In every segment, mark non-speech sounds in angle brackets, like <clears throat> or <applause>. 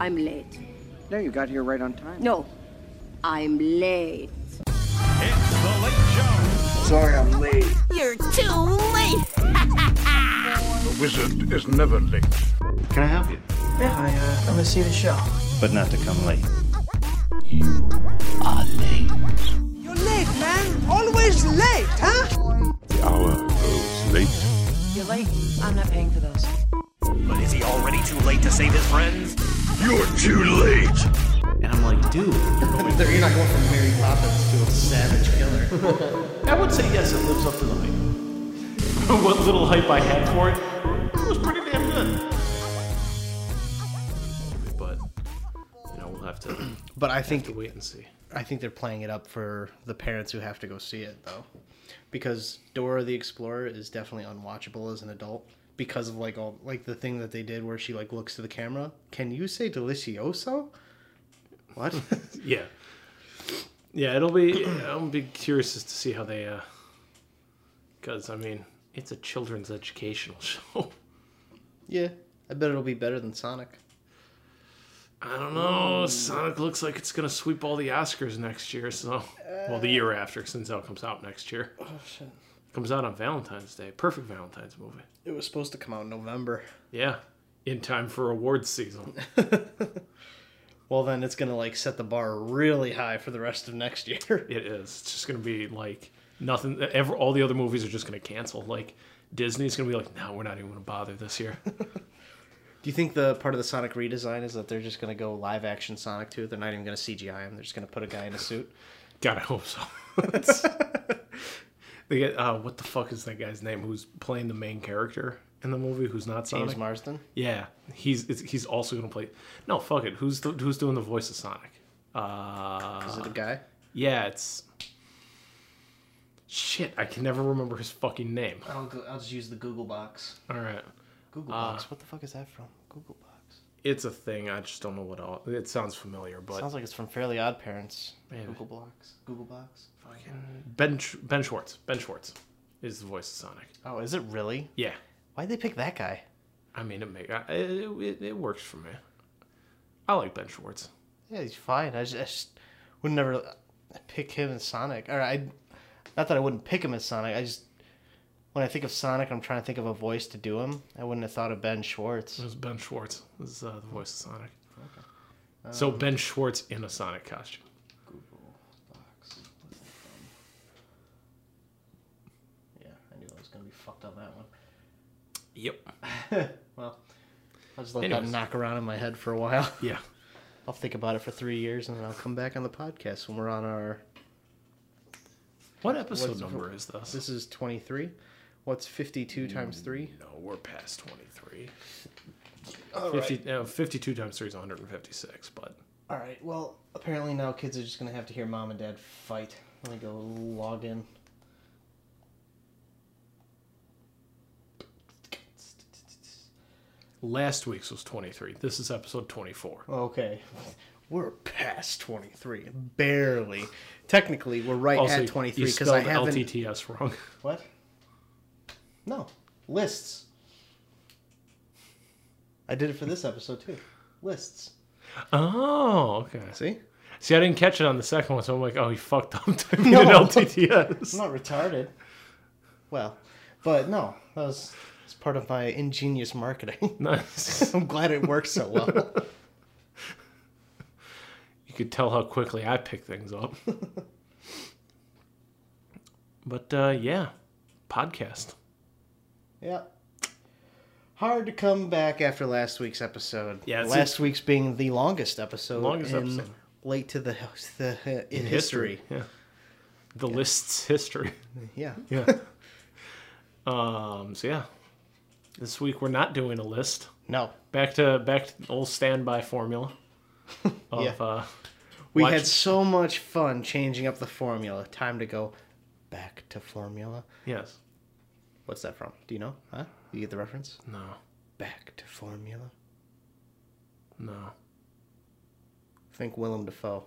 I'm late. No, you got here right on time. No, I'm late. It's the Late Show. Sorry, I'm late. You're too late. <laughs> The wizard is never late. Can I help you? Yeah, I, uh, I'm gonna see the show. But not to come late. You're late, You're late, man. Always late, huh? The hour grows late. You're late. I'm not paying for those. But is he already too late to save his friends? You're too late. And I'm like, dude. <laughs> You're not going from Mary Poppins to a savage killer. <laughs> I would say yes, it lives up to the hype. <laughs> what little hype I had for it, it was pretty damn good. But you know, we'll have to, <clears throat> But I think to wait and see. I think they're playing it up for the parents who have to go see it though, because Dora the Explorer is definitely unwatchable as an adult because of like all like the thing that they did where she like looks to the camera. Can you say delicioso? What? <laughs> Yeah, yeah. It'll be. I'll be curious as to see how they. uh Because I mean, it's a children's educational <laughs> show. yeah, I bet it'll be better than Sonic. I don't know. Sonic looks like it's gonna sweep all the Oscars next year. So, well, the year after, since that comes out next year. Oh shit! Comes out on Valentine's Day. Perfect Valentine's movie. It was supposed to come out in November. Yeah, in time for awards season. <laughs> Well, then it's gonna like set the bar really high for the rest of next year. <laughs> It is. It's just gonna be like nothing. Ever, all the other movies are just gonna cancel. Like Disney's gonna be like, no, we're not even gonna bother this year. <laughs> Do you think the part of the Sonic redesign is that they're just gonna go live action Sonic too? They're not even gonna CGI him. They're just gonna put a guy in a suit. God, I hope so. They get uh, what the fuck is that guy's name? Who's playing the main character in the movie? Who's not Sonic? James Marsden. Yeah, he's it's, he's also gonna play. No, fuck it. Who's the, who's doing the voice of Sonic? Uh, Is it a guy? yeah, it's shit. I can never remember his fucking name. I'll go, I'll just use the Google box. All right. Google Uh, box. What the fuck is that from? Google box. It's a thing. I just don't know what all. It sounds familiar, but Sounds like it's from Fairly Odd Parents. Maybe. Google box. Google box. Ben Ben Schwartz. Ben Schwartz is the voice of Sonic. Oh, is it really? Yeah, Why'd they pick that guy? I mean it make it, it, it works for me. I like Ben Schwartz. Yeah, he's fine. I just, I just would never pick him as Sonic. Or I, not that I wouldn't pick him as Sonic. I just when I think of Sonic, I'm trying to think of a voice to do him. I wouldn't have thought of Ben Schwartz. It was Ben Schwartz. This is uh, the voice of Sonic. Okay. so Ben Schwartz in a Sonic costume. Google box. Yeah, I knew I was gonna be fucked on that one. Yep. <laughs> Well, I'll just let Anyways. that knock around in my head for a while. <laughs> Yeah. I'll think about it for three years and then I'll come back on the podcast when we're on our. What episode What's- number is this? This is 23. What's 52 mm, times 3? No, we're past 23. 50, no, 52 times 3 is 156, but Alright, well, apparently now kids are just going to have to hear mom and dad fight. Let me go log in. Last week's was 23. This is episode 24. Okay. <laughs> We're past 23. Barely. Technically, we're right Also, at 23 you because I haven't. LTTS wrong. <laughs> What? No. Lists. I did it for this episode too. Lists. Oh, okay. See? See, I didn't catch it on the second one, so I'm like, oh, he fucked up <laughs> typing No. LTTS. I'm not retarded. Well, but no, that was it's part of my ingenious marketing. <laughs> Nice. I'm glad it works so well. <laughs> You could tell how quickly I pick things up. <laughs> but uh, yeah, podcast. yeah. Hard to come back after last week's episode. Yeah, last week's being the longest episode. Longest in episode. Late to the the in, history. Yeah. The list's history. Yeah. Yeah. um. So yeah, this week we're not doing a list. No. Back to back to the old standby formula. <laughs> Of, Yeah. uh, We watch- had so much fun changing up the formula. Time to go back to formula. yes. What's that from? Do you know? Huh? You get the reference? No. Back to formula. No. Think Willem Dafoe.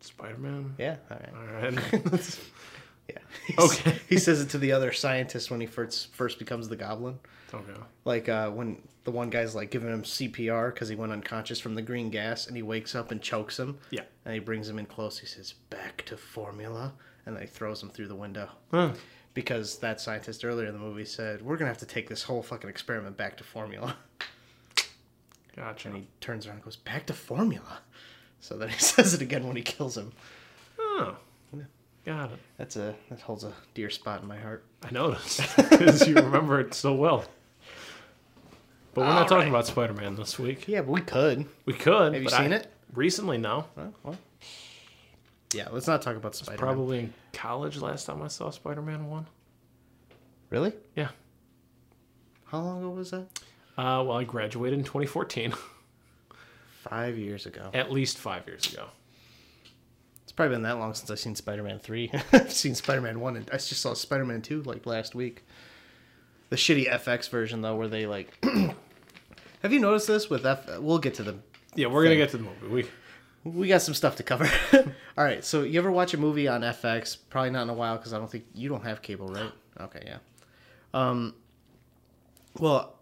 Spider Man. Yeah. All right. All right. <laughs> <laughs> Yeah. <laughs> Okay. he says it to the other scientist when he first first becomes the Goblin. Okay. Like uh, when the one guy's like giving him CPR because he went unconscious from the green gas, and he wakes up and chokes him. Yeah. And he brings him in close. He says, "Back to formula," and then he throws him through the window. Huh. Because that scientist earlier in the movie said, "We're gonna have to take this whole fucking experiment back to formula." Gotcha. And he turns around and goes, "Back to formula." So then he <laughs> says it again when he kills him. Oh. Got it. That's a that holds a dear spot in my heart. I noticed because you remember it so well. But we're not talking right. about Spider-Man this week. Yeah, but we could. We could. Have you seen I- it? Recently, no. Well. Yeah, let's not talk about Spider. Man. Probably in college last time I saw Spider-Man one. Really? Yeah. How long ago was that? Uh, well, I graduated in 2014. Five years ago. At least five years ago. It's probably been that long since I've seen Spider-Man three. <laughs> I've seen Spider-Man one, and I just saw Spider-Man two like last week. The shitty FX version though, where they like. <clears throat> Have you noticed this with F? We'll get to the. Yeah, we're gonna get to the movie. We We got some stuff to cover. <laughs> All right, so you ever watch a movie on FX? Probably not in a while because I don't think you don't have cable, right? Okay, yeah. Um. Well,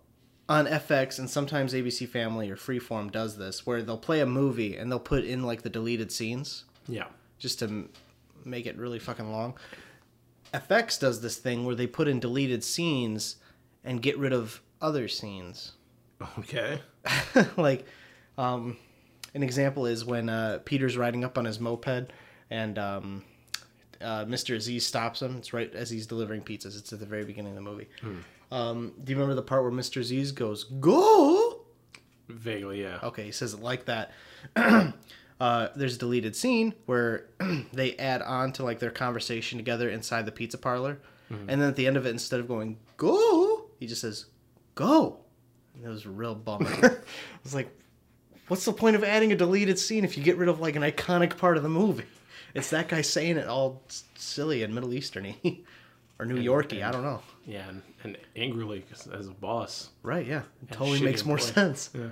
on FX and sometimes ABC Family or Freeform does this, where they'll play a movie and they'll put in like the deleted scenes. yeah. Just to make it really fucking long. FX does this thing where they put in deleted scenes and get rid of other scenes. Okay. <laughs> like, um, an example is when uh, Peter's riding up on his moped and um, uh, Mr. Aziz stops him. It's right as he's delivering pizzas. It's at the very beginning of the movie. Um, do you remember the part where Mr. Aziz goes, Go! Vaguely, yeah. Okay, he says it like that. <clears throat> uh, there's a deleted scene where <clears throat> they add on to like their conversation together inside the pizza parlor, and then at the end of it, instead of going "go," he just says "go." And it was a real bummer. <laughs> I was like, "What's the point of adding a deleted scene if you get rid of like an iconic part of the movie?" It's that guy saying it all silly and Middle Easterny <laughs> or New Yorky. I don't know. Yeah, and, and angrily as a boss. Right? Yeah, it totally makes more sense. Yeah.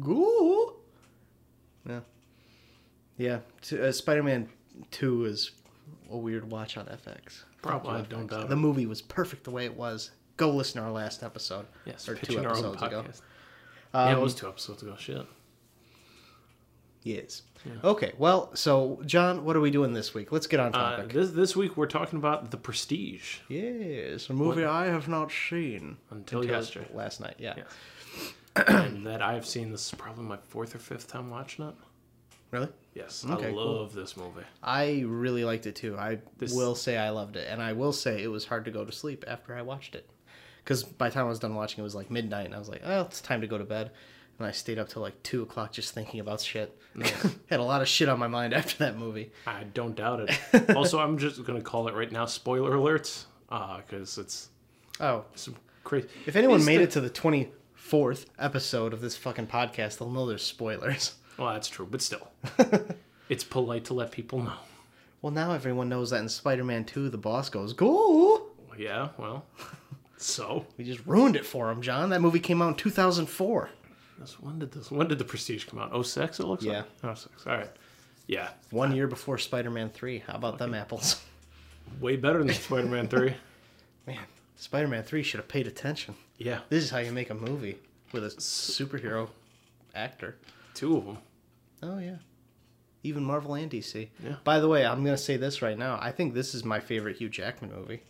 Go. Yeah. Yeah. T- uh, Spider-Man Two is a weird watch on FX. Probably, Thank you, don't FX. doubt The it. movie was perfect the way it was. Go listen to our last episode. Yes, or two pitching our own episodes ago. podcast. yeah, it Um, was two episodes ago. Shit. Yes. Okay. Well, so John, what are we doing this week? Let's get on Uh, topic. this this week we're talking about The Prestige. yes, a movie I have not seen Until yesterday. last night. Yeah. Yes. and that I've seen this is probably my fourth or fifth time watching it. Really? Yes, Okay, I cool. love this movie. I really liked it too. I This- will say I loved it, and I will say it was hard to go to sleep after I watched it. Because by the time I was done watching, it was like midnight, and I was like, "Oh, it's time to go to bed." And I stayed up till like two o'clock just thinking about shit. <laughs> Had a lot of shit on my mind after that movie. I don't doubt it. <laughs> also, I'm just gonna call it right now. Spoiler alerts, uh, because it's Oh, some crazy. if anyone It's made the- it to the twenty fourth episode of this fucking podcast, they'll know there's spoilers. Well, that's true, but still, <laughs> it's polite to let people know. Well, now everyone knows that in Spider-Man Two, the boss goes, "Go." Yeah, well, so We just ruined it for him, John. That movie came out in two thousand four. this- when did this? When did the Prestige come out? 06, It looks Yeah. like. 06. All right. Yeah, One year before Spider-Man Three. How about them apples? <laughs> way better than Spider-Man Three. <laughs> Man, Spider Man 3 should have paid attention. Yeah, This is how you make a movie with a superhero actor. two of them. Oh, yeah. Even Marvel and DC. Yeah. By the way, I'm going to say this right now. I think this is my favorite Hugh Jackman movie.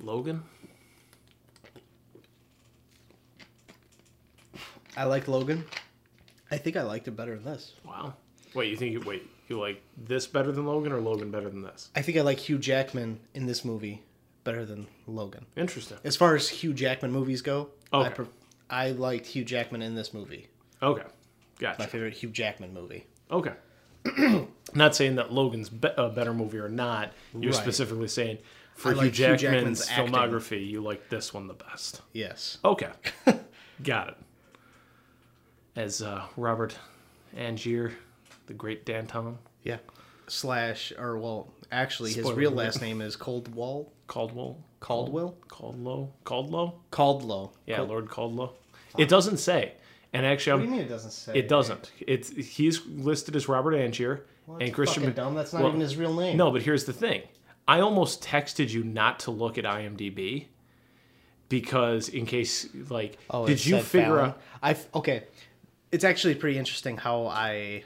Logan. I like Logan. I think I liked it better than this. Wow. Wait, you think you wait? You like this better than Logan or Logan better than this? I think I like Hugh Jackman in this movie better than Logan. Interesting. As far as Hugh Jackman movies go, I, Okay. pre- I liked Hugh Jackman in this movie. Okay, gotcha. My favorite Hugh Jackman movie. Okay. <clears throat> not saying that Logan's be- a better movie or not. You're Right. specifically saying for Hugh like Hugh Jackman's, Jackman's acting. filmography, you like this one the best. Yes. Okay, <laughs> got it. As uh, Robert Angier, the great Danton Yeah. Slash, or well, actually, his real alert. last name is Coldwell. Caldwell, Caldwell? Caldlow, Caldlow. Caldlow. Yeah, Lord Caldlow. It doesn't say. And actually, What do you mean it doesn't say? it doesn't. It's he's listed as Robert Angier Well, and Christian. fucking dumb. That's not well, even his real name. No, but here's the thing. I almost texted you not to look at IMDb because in case like Oh, did you figure Fallon. out I okay. It's actually pretty interesting how I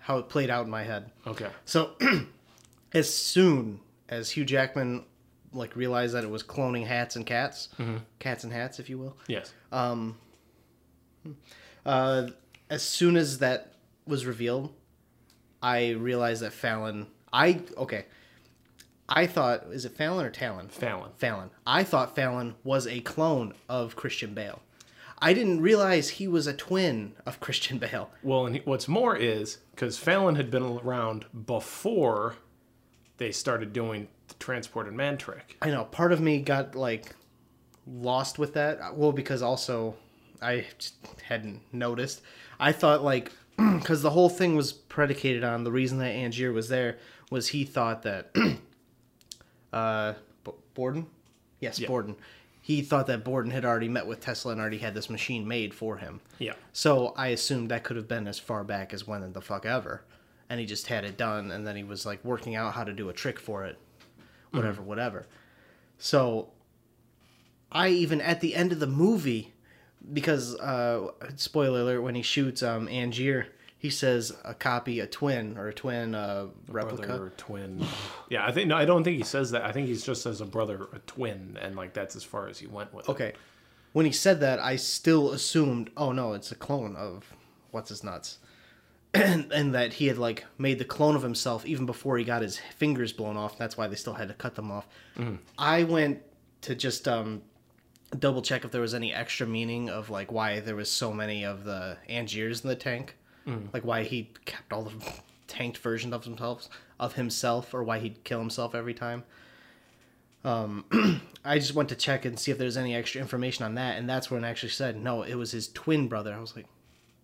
how it played out in my head. Okay. So <clears throat> as soon as Hugh Jackman like realized that it was cloning hats and cats, Mm-hmm. cats and hats, if you will. Yes. Uh, as soon as that was revealed, I realized that Fallon. I okay. I thought is it Fallon or Talon? Fallon. Fallon. I thought Fallon was a clone of Christian Bale. I didn't realize he was a twin of <laughs> Christian Bale. Well, and he- what's more is because Fallon had been around before they started doing the transported man trick. I know part of me got like lost with that. Well, because also I just hadn't noticed. I thought like <clears throat> because the whole thing was predicated on the reason that Angier was there was he thought that <clears throat> uh B- Borden, yes, Yeah. Borden. He thought that Borden had already met with Tesla and already had this machine made for him. Yeah. So I assumed that could have been as far back as when in the fuck ever. And he just had it done and then he was like working out how to do a trick for it. Whatever, whatever. So I even at the end of the movie because uh spoiler alert when he shoots um Angier, he says a copy, a twin or a twin uh replica. Brother or twin. yeah, I think no, I don't think he says that. I think he's just says a brother, a twin, and like that's as far as he went with it. Okay. When he said that, I still assumed, oh no, it's a clone of what's his nuts. And, <clears throat> and that he had like made the clone of himself even before he got his fingers blown off. That's why they still had to cut them off. I went to just um, double check if there was any extra meaning of like why there was so many of the Angiers in the tank, like why he kept all the tanked version of himself of himself, or why he'd kill himself every time. Um, <clears throat> I just went to check and see if there's any extra information on that, and that's when it actually said no, it was his twin brother. I was like,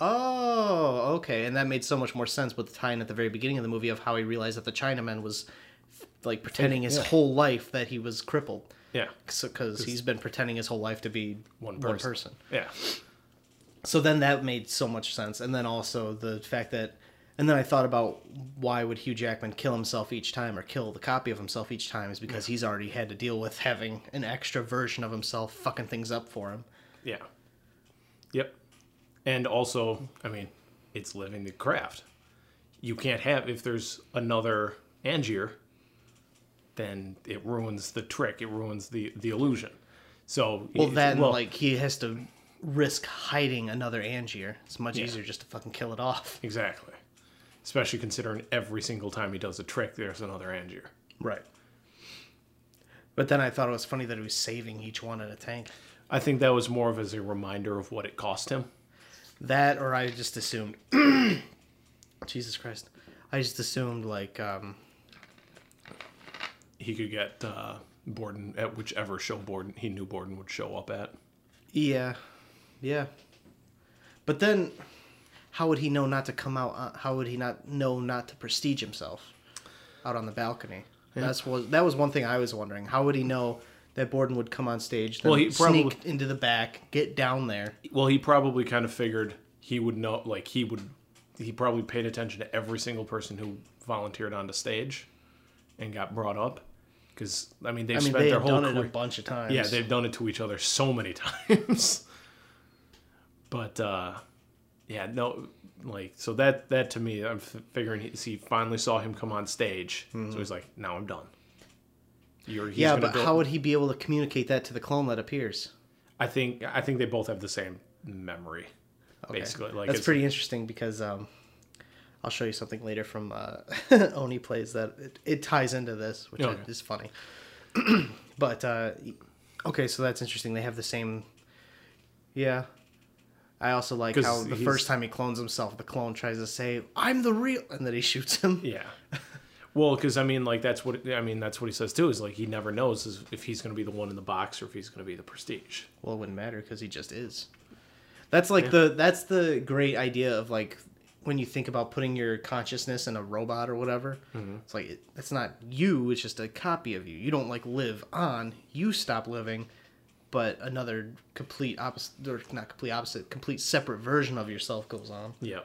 oh, okay, and that made so much more sense with the tie-in at the very beginning of the movie of how he realized that the Chinaman was like pretending his Yeah. whole life that he was crippled, Yeah. because he's been pretending his whole life to be One one person. person. Yeah. So then that made so much sense, and then also the fact that, and then I thought about why would Hugh Jackman kill himself each time or kill the copy of himself each time is because he's already had to deal with having an extra version of himself fucking things up for him. Yeah. Yep. And also, I mean, it's living the craft. You can't have if there's another Angier, then it ruins the trick. It ruins the the illusion. So Well, then like he has to risk hiding another Angier. It's much Yeah. easier just to fucking kill it off. exactly. Especially considering every single time he does a trick, there's another Angier. Right. But then I thought it was funny that he was saving each one in a tank. I think that was more of as a reminder of what it cost him. That or I just assumed <clears throat> Jesus Christ. I just assumed like um He could get uh, Borden at whichever show Borden he knew Borden would show up at. Yeah, yeah. But then, how would he know not to come out? Uh, how would he not know not to prestige himself out on the balcony? That's was that was one thing I was wondering. How would he know that Borden would come on stage, then Well, he probably- sneak into the back, get down there? Well, he probably kind of figured he would know, like he would, he probably paid attention to every single person who volunteered onto stage and got brought up. Because I mean, they've I mean, spent they their whole done it a bunch of <laughs> times. Yeah, they've done it to each other so many <laughs> times. but uh, yeah, no, like so that that to me, I'm f- figuring he, he finally saw him come on stage, so he's like, now I'm done. You're, he's Mm-hmm. yeah, but how would he be able to communicate that to the clone that appears? I think I think they both have the same memory. Basically, like That's it's- pretty interesting because um, I'll show you something later from uh, <laughs> Oni plays that it, it ties into this, which Okay. is funny. <clears throat> but uh, okay, so that's interesting. They have the same. Yeah. I also like how the he's- first time he clones himself, the clone tries to say, "I'm the real," and then he <laughs> shoots him. Yeah. Well, because I mean, like that's what I mean. That's what he says too. Is like he never knows if he's going to be the one in the box or if he's going to be the prestige. Well, it wouldn't matter because he just is. That's like the that's the great idea of like when you think about putting your consciousness in a robot or whatever. Mm-hmm. It's like it, it's not you; it's just a copy of you. You don't like live on. You stop living, but another complete opposite, or not complete opposite, complete separate version of yourself goes on. Yeah.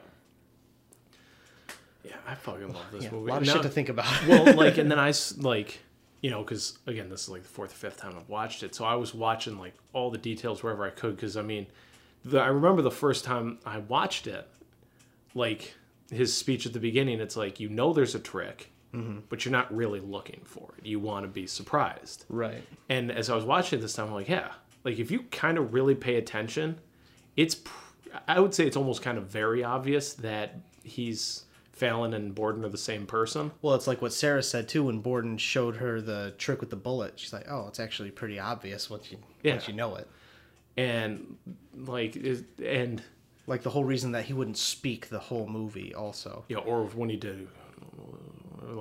Yeah, I fucking love this Yeah, a lot of Now- shit to think about. <laughs> well, like, and then <laughs> I like, you know, because again, this is like the fourth or fifth time I've watched it, so I was watching like all the details wherever I could. Because I mean, the, I remember the first time I watched it, like his speech at the beginning. It's like you know there's a trick, mm-hmm. but you're not really looking for it. You want to be surprised. right. And as I was watching it this time, I'm like, yeah, like if you kind of really pay attention, it's, pr- I would say it's almost kind of very obvious that he's Fallon and Borden are the same person. Well, it's like what Sarah said too when Borden showed her the trick with the bullet. She's like, "Oh, it's actually pretty obvious once you Yeah. once you know it." And like, and Like the whole reason that he wouldn't speak the whole movie, also. yeah or when he did,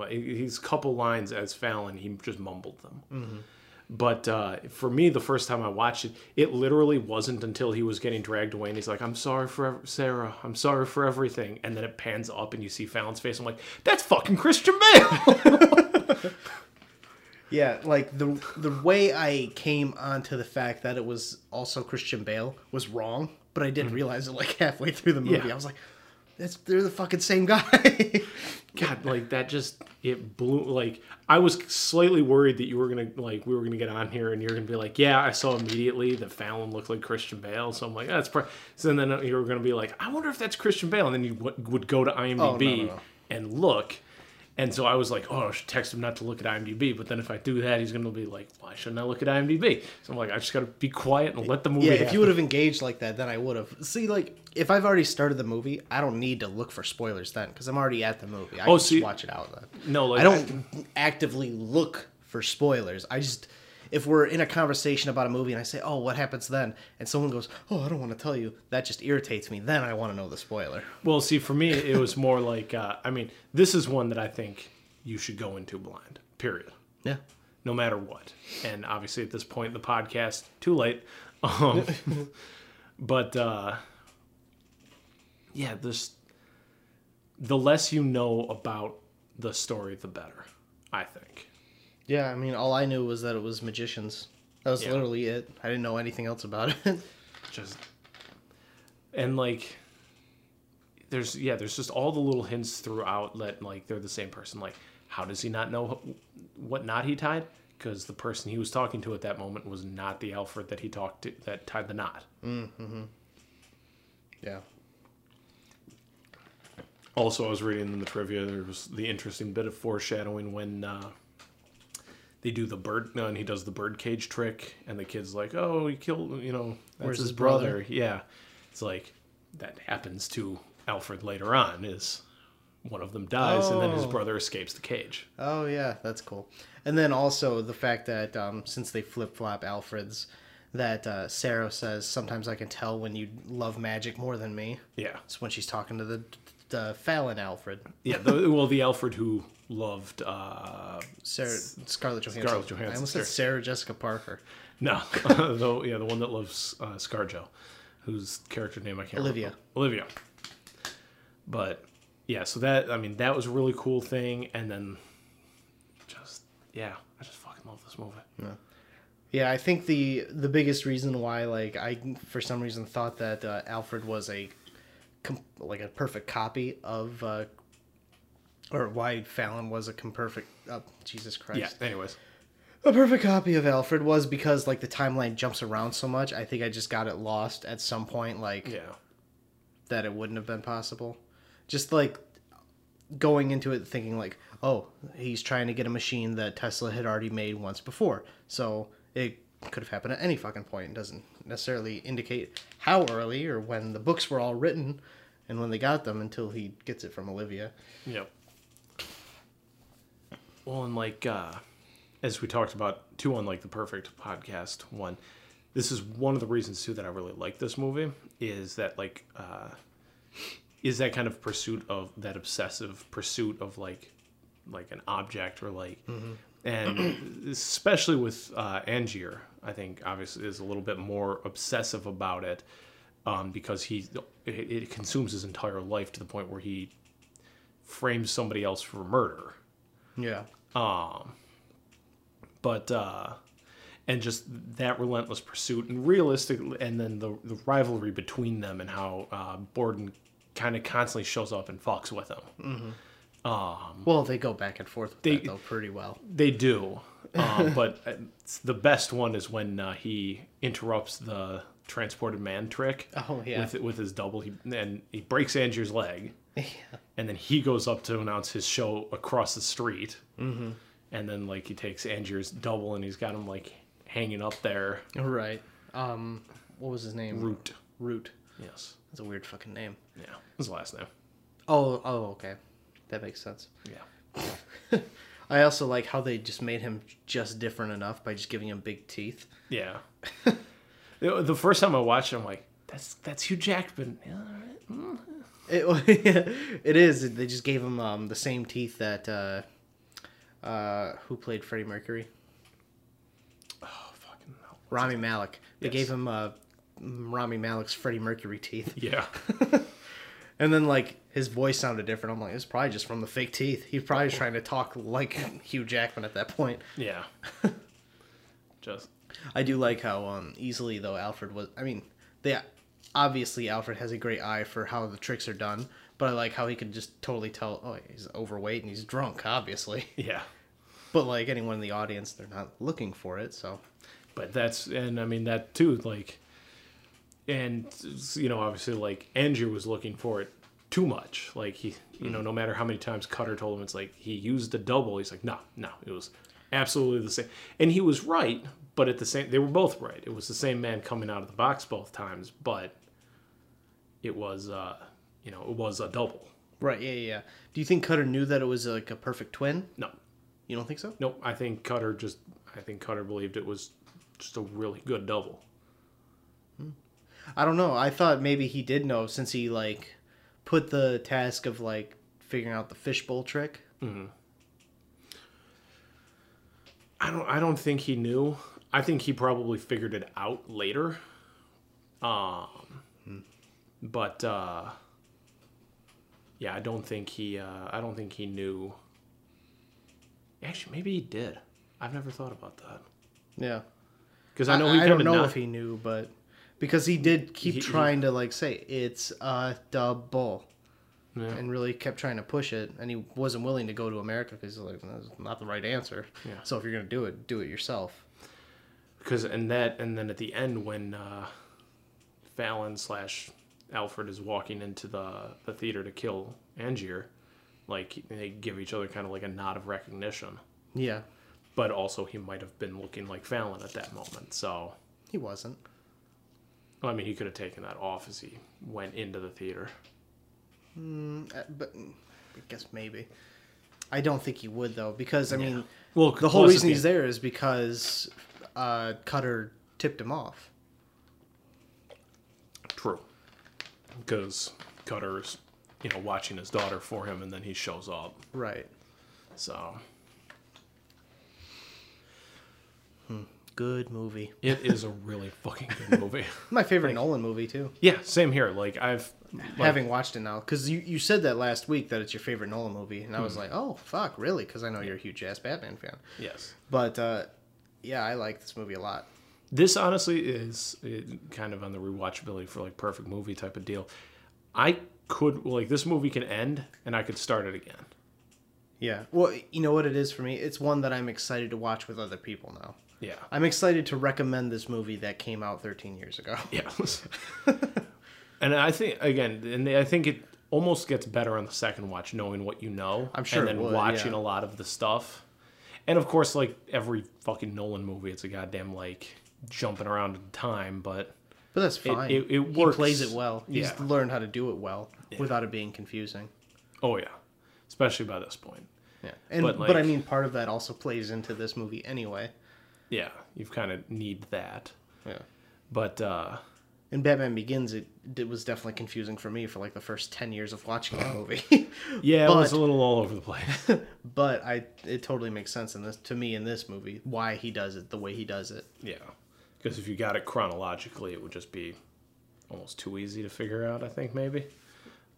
his couple lines as Fallon, he just mumbled them. But uh, for me, the first time I watched it, it literally wasn't until he was getting dragged away and he's like, I'm sorry for ev- Sarah. I'm sorry for everything. And then it pans up and you see Fallon's face. I'm like, that's fucking Christian Bale. <laughs> Yeah, like the the way I came onto the fact that it was also Christian Bale was wrong, but I didn't mm-hmm. realize it like <laughs> halfway through the movie. Yeah. I was like, "That's they're the fucking same guy." <laughs> God, like that just, it blew, like, I was slightly worried that you were going to, like, we were going to get on here and you're going to be like, yeah, I saw immediately that Fallon looked like Christian Bale. So I'm like, that's probably, so then you were going to be like, I wonder if that's Christian Bale. And then you w- would go to IMDb oh, no, no. and look. And so I was like, oh, I should text him not to look at IMDb. But then if I do that, he's going to be like, why shouldn't I look at IMDb? So I'm like, I just got to be quiet and let the movie yeah, if you would have engaged like that, then I would have. See, like if I've already started the movie, I don't need to look for spoilers then because I'm already at the movie. I Oh, can see- just watch it out then. No, like, I don't actively look for spoilers. I just if we're in a conversation about a movie and I say, "Oh, what happens then?" and someone goes, "Oh, I don't want to tell you," that just irritates me. Then I want to know the spoiler. Well, see, for me, it was more like, uh, I mean, this is one that I think you should go into blind, period. Yeah. No matter what. And obviously, at this point in the podcast, too late. Um, <laughs> but, uh, yeah, this, the less you know about the story, the better, I think. Yeah, I mean, all I knew was that it was magicians. That was Yeah. literally it. I didn't know anything else about it. <laughs> Just, and like, there's, yeah, there's just all the little hints throughout that, like, they're the same person. Like, how does he not know what knot he tied? Because the person he was talking to at that moment was not the Alfred that he talked to that tied the knot. Mm-hmm. Yeah. Also, I was reading in the trivia. There was the interesting bit of foreshadowing when uh, they do the bird, no, and he does the bird cage trick, and the kid's like, "Oh, he killed, you know, that's Where's his, his brother. brother? Yeah, it's like that happens to Alfred later on. Is one of them dies, and then his Oh. brother escapes the cage. Oh yeah, that's cool. And then also the fact that um, since they flip flop Alfred's, that uh, Sarah says sometimes I can tell when you love magic more than me. Yeah, It's when she's talking to the the Fallon Alfred, yeah. The, well, the Alfred who loved uh, Sarah Scarlett Johansson. Scarlett Johansson, I almost said Sarah Jessica Parker. No, <laughs> the, yeah, the one that loves uh, ScarJo, whose character name I can't Olivia. remember. Olivia. Olivia. But yeah, so that I mean that was a really cool thing, and then just yeah, I just fucking love this movie. Yeah, I think the the biggest reason why like I for some reason thought that uh, Alfred was a com- like a perfect copy of uh, or why Fallon was a perfect uh, Jesus Christ. Yeah. Anyways, A perfect copy of Alfred was because like the timeline jumps around so much. I think I just got it lost at some point like yeah, that it wouldn't have been possible. Just like going into it thinking like, oh, he's trying to get a machine that Tesla had already made once before. So it could have happened at any fucking point. It doesn't necessarily indicate how early or when the books were all written and when they got them until he gets it from Olivia. yep. Well, and like uh, as we talked about too on like the perfect podcast one, this is one of the reasons too that I really like this movie is that like uh, is that kind of pursuit of that obsessive pursuit of like like an object or like and especially with uh, Angier, I think obviously is a little bit more obsessive about it um, because he it consumes his entire life to the point where he frames somebody else for murder. Yeah. But uh and just that relentless pursuit and realistic, and then the the rivalry between them and how uh, Borden kind of constantly shows up and fucks with him. Well, they go back and forth with They- that though pretty well. They do, <laughs> um, but uh, the best one is when uh, he interrupts the transported man trick. Oh, yeah. with with his double, he and he breaks Andrew's leg, <laughs> and then he goes up to announce his show across the street, mm-hmm. and then like he takes Angier's double and he's got him like hanging up there. Right. Um, what was his name? Root. Root. Yes, That's a weird fucking name. yeah, his last name. Oh, oh, okay. That makes sense. Yeah, <laughs> I also like how they just made him just different enough by just giving him big teeth. yeah. <laughs> the first time I watched it, I'm like, that's that's Hugh Jackman. Yeah, all right. It, <laughs> it is. They just gave him um, the same teeth that uh, uh, who played Freddie Mercury, Oh, fucking hell. Rami Malek. They Yes. gave him uh, Rami Malek's Freddie Mercury teeth, <laughs> Yeah. <laughs> and then like his voice sounded different. I'm like, it's probably just from the fake teeth. He's probably trying to talk like Hugh Jackman at that point. Yeah. Just I do like how um, easily though Alfred was. I mean, they obviously Alfred has a great eye for how the tricks are done, but I like how he could just totally tell. Oh, he's overweight and he's drunk, obviously. <laughs> yeah. But like anyone in the audience, they're not looking for it. So But that's and I mean that too like and you know obviously like Andrew was looking for it too much. Like he you know mm-hmm. no matter how many times Cutter told him it's like he used a double, he's like no, no, it was absolutely the same. And he was right, but at the same they were both right. It was the same man coming out of the box both times, but it was uh you know, it was a double. right, yeah, yeah. yeah. Do you think Cutter knew that it was like a perfect twin? No. You don't think so? Nope, I think Cutter just I think Cutter believed it was just a really good double. I don't know. I thought maybe he did know since he like put the task of like figuring out the fishbowl trick. Hmm. I don't I don't think he knew. I think he probably figured it out later. Um but uh yeah, I don't think he uh I don't think he knew. Actually, maybe he did. I've never thought about that. Yeah. Cuz I know he I, don't know not, if he knew, but because he did keep He- he- trying to like say it's a double, Yeah. and really kept trying to push it, and he wasn't willing to go to America because he's like that's not the right answer. Yeah. So if you're gonna do it, do it yourself. Because and that and then at the end when uh Fallon slash Alfred is walking into the the theater to kill Angier, like they give each other kind of like a nod of recognition. Yeah. but also he might have been looking like Fallon at that moment. So, He wasn't. I mean, he could have taken that off as he went into the theater. Uh, but mm, I guess maybe. I don't think he would though, because I mean, Well, the whole reason he's there is because uh, Cutter tipped him off. True, because Cutter's, you know, watching his daughter for him, and then he shows up. Right. So Good movie. it is a really fucking good <laughs> movie. My favorite Nolan movie too. yeah, same here. Like I've like, Having watched it now, because you, you said that last week that it's your favorite Nolan movie, and I Hmm. was like, oh fuck, really? Because I know you're a huge ass Batman fan. yes. But uh, yeah, I like this movie a lot. This honestly is uh, kind of on the rewatchability for like perfect movie type of deal. I could like this movie can end and I could start it again. Yeah. Well, you know what it is for me? It's one that I'm excited to watch with other people now. Yeah. I'm excited to recommend this movie that came out 13 years ago. Yeah. <laughs> <laughs> and I think again, and I think it almost gets better on the second watch, knowing what you know. I'm sure And then would, watching yeah. a lot of the stuff, and of course, like every fucking Nolan movie, it's a goddamn like jumping around in time. But But that's fine. it- it He works. plays it well. He's Yeah. learned how to do it well without it being confusing. oh yeah, especially by this point. Yeah. And But, but, I mean part of that also plays into this movie anyway. Yeah, you've kind of need that. Yeah. But uh In Batman Begins, it, it was definitely confusing for me for like the first 10 years of watching the oh. movie. <laughs> yeah, it was a little all over the place. <laughs> but I it totally makes sense in this to me in this movie why he does it the way he does it. yeah, because if you got it chronologically, it would just be almost too easy to figure out. I think maybe,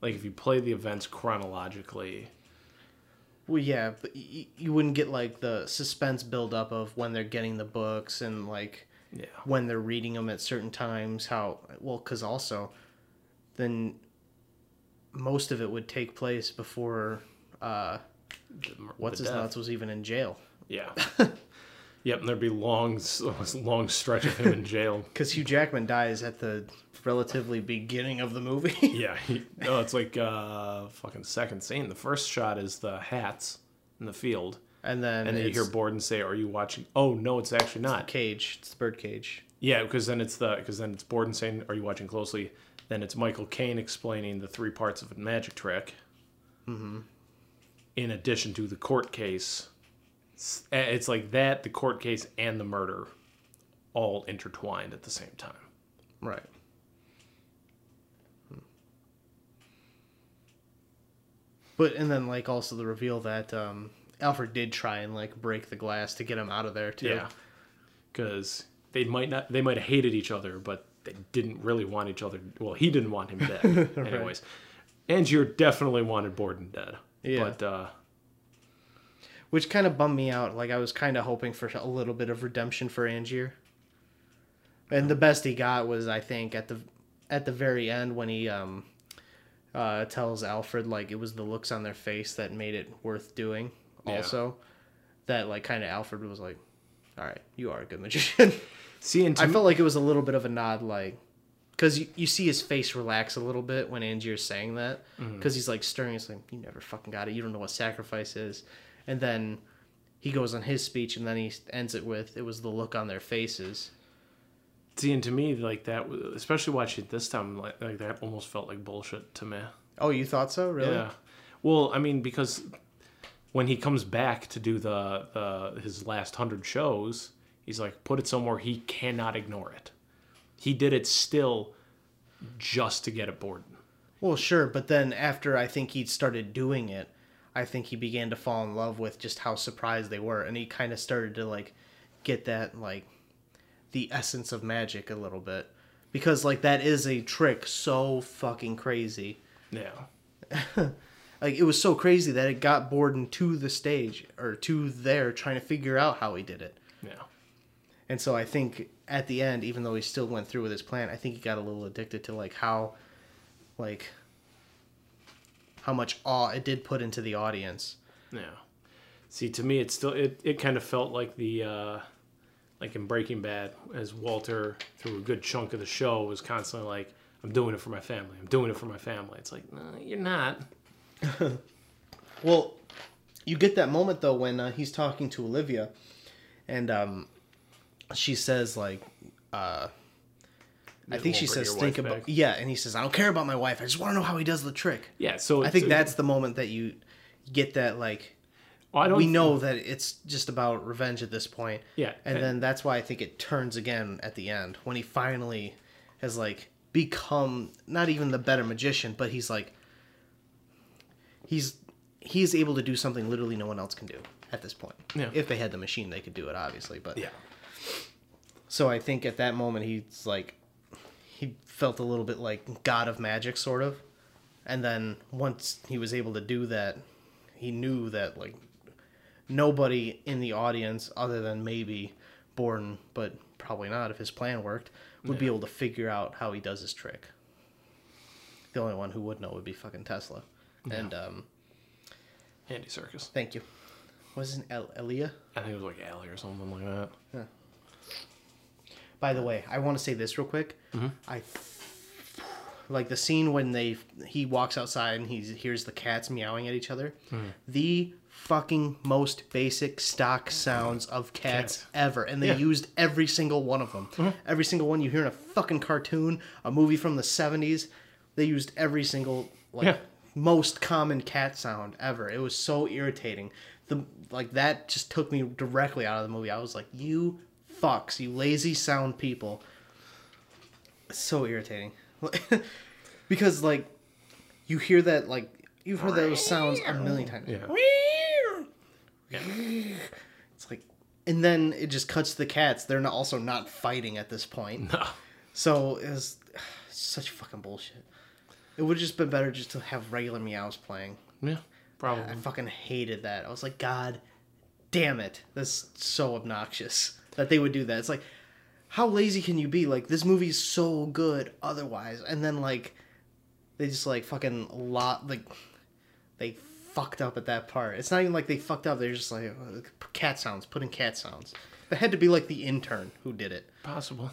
like if you play the events chronologically, Well, yeah, but you wouldn't get like the suspense buildup of when they're getting the books and like Yeah. when they're reading them at certain times. How well? Because also, then most of it would take place before uh, what's the his death. nuts was even in jail. Yeah. <laughs> yep, and there'd be long, <laughs> long stretch of him in jail. <laughs> Because Hugh Jackman dies at the relatively beginning of the movie. Yeah, he, no, it's like uh, fucking second scene. The first shot is the hats in the field, and then and then you it's hear Borden say, "Are you watching?" Oh no, it's actually not. cage. It's the bird cage. Yeah, because then it's the because then it's Borden saying, "Are you watching closely?" Then it's Michael Caine explaining the three parts of a magic trick. Mm-hmm. In addition to the court case, it's, eh, it's like that, the court case, and the murder, all intertwined at the same time. Right. But and then like also the reveal that um, Alfred did try and like break the glass to get him out of there too. Yeah, because they might not, they might have hated each other, but they didn't really want each other. Well, he didn't want him dead, <laughs> anyways. Angier definitely wanted Borden dead. Yeah. but uh, Which kind of bummed me out. Like I was kind of hoping for a little bit of redemption for Angier. And the best he got was I think at the at the very end when he um uh tells Alfred like it was the looks on their face that made it worth doing Yeah. also. That like kind of Alfred was like, "All right, you are a good magician." <laughs> see, and to I me- felt like it was a little bit of a nod, like because you, you see his face relax a little bit when Angier's saying that, mm-hmm. because he's like stirring. He's like, "You never fucking got it. You don't know what sacrifice is." And then he goes on his speech, and then he ends it with, "It was the look on their faces." See, and to me, like that, especially watching it this time, like, like that almost felt like bullshit to me. Oh, you thought so? Really? Yeah. Well, I mean, because when he comes back to do the, the his last hundred shows, he's like, put it somewhere he cannot ignore it. He did it still, just to get at Borden. Well, sure, but then after I think he started doing it, I think he began to fall in love with just how surprised they were, and he kind of started to like get that like the essence of magic a little bit because like that is a trick so fucking crazy. Yeah. <laughs> Like it was so crazy that it got Borden to the stage or to there trying to figure out how he did it. Yeah. And so I think at the end, even though he still went through with his plan, I think he got a little addicted to like how, like, how much awe it did put into the audience. Yeah. See, to me, it still it, it kind of felt like the uh, like in Breaking Bad, as Walter through a good chunk of the show was constantly like, "I'm doing it for my family. I'm doing it for my family." It's like, no, you're not. <laughs> Well, you get that moment though when uh, he's talking to Olivia, and um, she says like, uh, I think she says, "Think about back." yeah," and he says, "I don't care about my wife. I just want to know how he does the trick." Yeah. So I think that's the moment that you get that like I don't we know that it's just about revenge at this point. Yeah, And and- then that's why I think it turns again at the end when he finally has like become not even the better magician, but he's like he's he's able to do something literally no one else can do at this point. Yeah. If they had the machine they could do it obviously, but Yeah. so I think at that moment he's like he felt a little bit like god of magic sort of. And then once he was able to do that, he knew that like nobody in the audience other than maybe Borden, but probably not if his plan worked, would be able to figure out how he does his trick. The only one who would know would be fucking Tesla. And um Andy Serkis. thank you. Was it El- Elia? I think it was like Allie or something like that. Yeah. By the way, I want to say this real quick. Mm-hmm. I like the scene when they he walks outside and he hears the cats meowing at each other. Mm-hmm. The fucking most basic stock sounds of cats Cats. ever, and they Yeah. used every single one of them. Mm-hmm. Every single one you hear in a fucking cartoon, a movie from the seventies. They used every single like Yeah. Most common cat sound ever. It was so irritating. The like that just took me directly out of the movie. I was like, "You fucks, you lazy sound people." So irritating. <laughs> because like you hear that like you've heard those sounds a million times. Yeah. <laughs> It's like and then it just cuts to the cats. They're not, also not fighting at this point. <laughs> No. So it was <sighs> such fucking bullshit. It would have just been better just to have regular meows playing. Yeah. Probably. I fucking hated that. I was like, God damn it. That's so obnoxious that they would do that. It's like, how lazy can you be? Like, this movie's so good otherwise. And then, like, they just, like, fucking lot, like, they fucked up at that part. It's not even like they fucked up. They're just like, uh, cat sounds, put in cat sounds. It had to be like the intern who did it. Possible.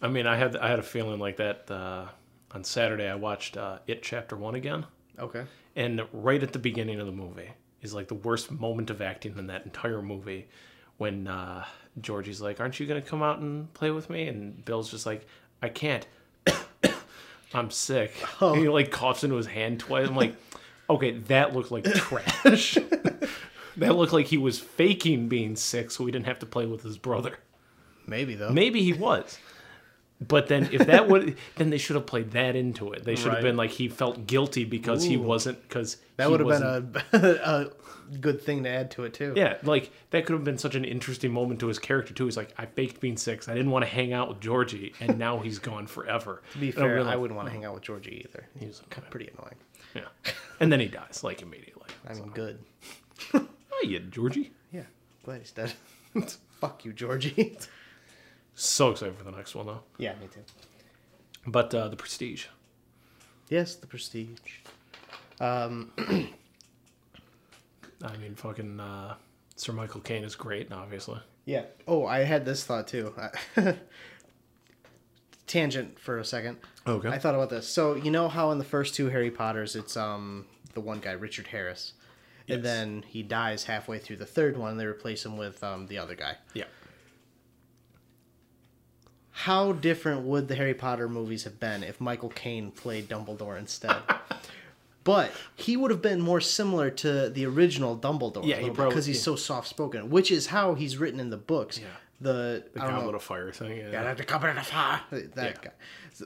I mean, I had I had a feeling like that uh, on Saturday. I watched uh, It Chapter One again, Okay. and right at the beginning of the movie is like the worst moment of acting in that entire movie, when uh, Georgie's like, "Aren't you gonna come out and play with me?" and Bill's just like, "I can't. <coughs> I'm sick." <laughs> And he like coughs into his hand twice. I'm like, <laughs> okay, that looked like <laughs> trash. that looked like he was faking being sick so he didn't have to play with his brother. Maybe, though. Maybe he was. But then if that would then they should have played that into it. They should have been like he felt guilty because he wasn't because That would have been a, <laughs> a good thing to add to it, too. yeah, like that could have been such an interesting moment to his character too. He's like, I faked being sick. I didn't want to hang out with Georgie, and now he's gone forever. <laughs> To be And fair, I wouldn't want to oh. hang out with Georgie either. He was Kind of pretty annoying. Yeah, and then he dies like immediately. I mean, good. <laughs> Oh, yeah, Georgie. Yeah, glad he's dead. Fuck you, Georgie. So excited for the next one though. yeah, me too. But uh, the Prestige. Yes, the Prestige. Um, <clears throat> I mean, fucking uh, Sir Michael Caine is great, obviously. yeah. Oh, I had this thought too. <laughs> Tangent for a second. Okay. I thought about this. So you know how in the first two Harry Potters, it's um the one guy Richard Harris, Yes. and then he dies halfway through the third one. and They replace him with um the other guy. Yeah. How different would the Harry Potter movies have been if Michael Caine played Dumbledore instead? <laughs> but he would have been more similar to the original Dumbledore, Yeah, he probably- because he's yeah. so soft spoken, which is how he's written in the books. Yeah. The, The Goblet know, of Fire thing. Yeah. Yeah, the Goblet of Fire. That Yeah. guy.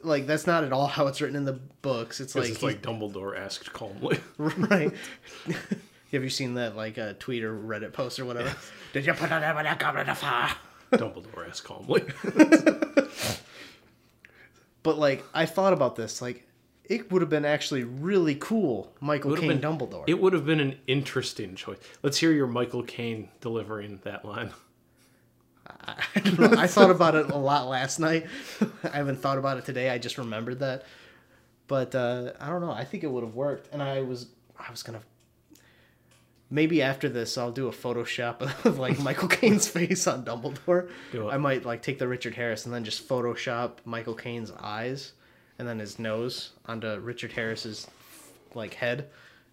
Like that's not at all how it's written in the books. It's like, is like Dumbledore asked calmly. <laughs> right. <laughs> Have you seen that like a tweet or Reddit post or whatever? Did you put on the Goblet of Fire? Dumbledore asked calmly. <laughs> But like I thought about this, like it would have been actually really cool, Michael Caine been- Dumbledore. It would have been an interesting choice. Let's hear your Michael Caine delivering that line. <laughs> I. I thought about it a lot last night. I haven't thought about it today. I just remembered that. But uh, I don't know. I think it would have worked. And I was I was gonna maybe after this I'll do a Photoshop <laughs> of like Michael <laughs> Caine's face on Dumbledore. Do it. I might like take the Richard Harris and then just Photoshop Michael Caine's eyes and then his nose onto Richard Harris's like head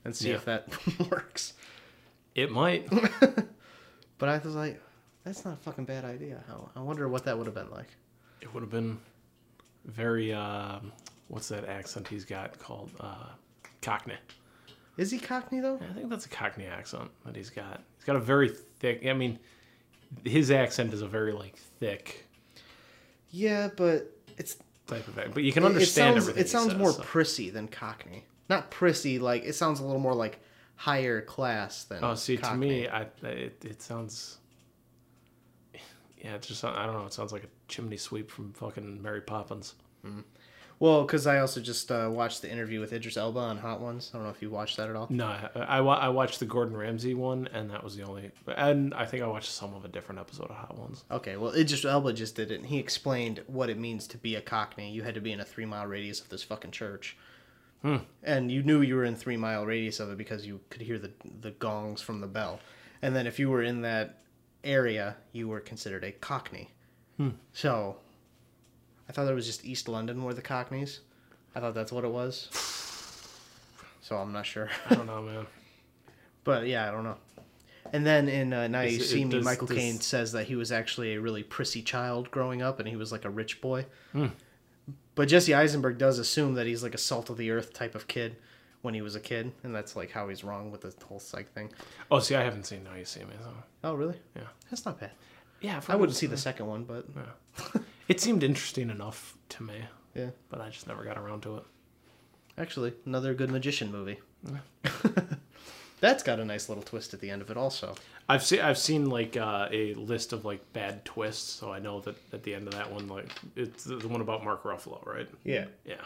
and see Yeah. if that <laughs> works. It might. But I was like, that's not a fucking bad idea. I- I wonder what that would have been like. It would have been very. Um, what's that accent he's got called? Uh, Cockney. Is he Cockney though? I think that's a Cockney accent that he's got. He's got a very thick. I mean, his accent is a very like thick Yeah, but it's type of accent, but you can understand it sounds, everything. It sounds says, more so. prissy than Cockney. Not prissy, like it sounds a little more like higher class than. Oh, see, Cockney. to me, I it, it sounds. Yeah, it just I don't know. It sounds like a chimney sweep from fucking Mary Poppins. Mm. Well, because I also just uh, watched the interview with Idris Elba on Hot Ones. I don't know if you watched that at all. No, I, I, I watched the Gordon Ramsay one, and that was the only. And I think I watched some of a different episode of Hot Ones. Okay, well, Idris Elba just did it, and he explained what it means to be a Cockney. You had to be in a three mile radius of this fucking church. Hmm. And you knew you were in three mile radius of it because you could hear the the gongs from the bell. And then if you were in that area, you were considered a Cockney. Hmm. So, I thought it was just East London were the Cockneys. I thought that's what it was. So I'm not sure. I don't know, man. <laughs> But yeah, I don't know. And then in uh, Now You it- See Me, does- Michael does- Caine says that he was actually a really prissy child growing up, and he was like a rich boy. Hmm. But Jesse Eisenberg does assume that he's like a salt of the earth type of kid when he was a kid, and that's like how he's wrong with the whole psych thing. Oh, see, I haven't seen Now You See Me. So. Oh, really? Yeah. That's not bad. Yeah, I wouldn't see the second one, but Yeah. <laughs> it seemed interesting enough to me, yeah. but I just never got around to it. Actually, another good magician movie. <laughs> that's got a nice little twist at the end of it, also. I've seen I've seen like uh, a list of like bad twists, so I know that at the end of that one, like it's the one about Mark Ruffalo, right? Yeah. Yeah.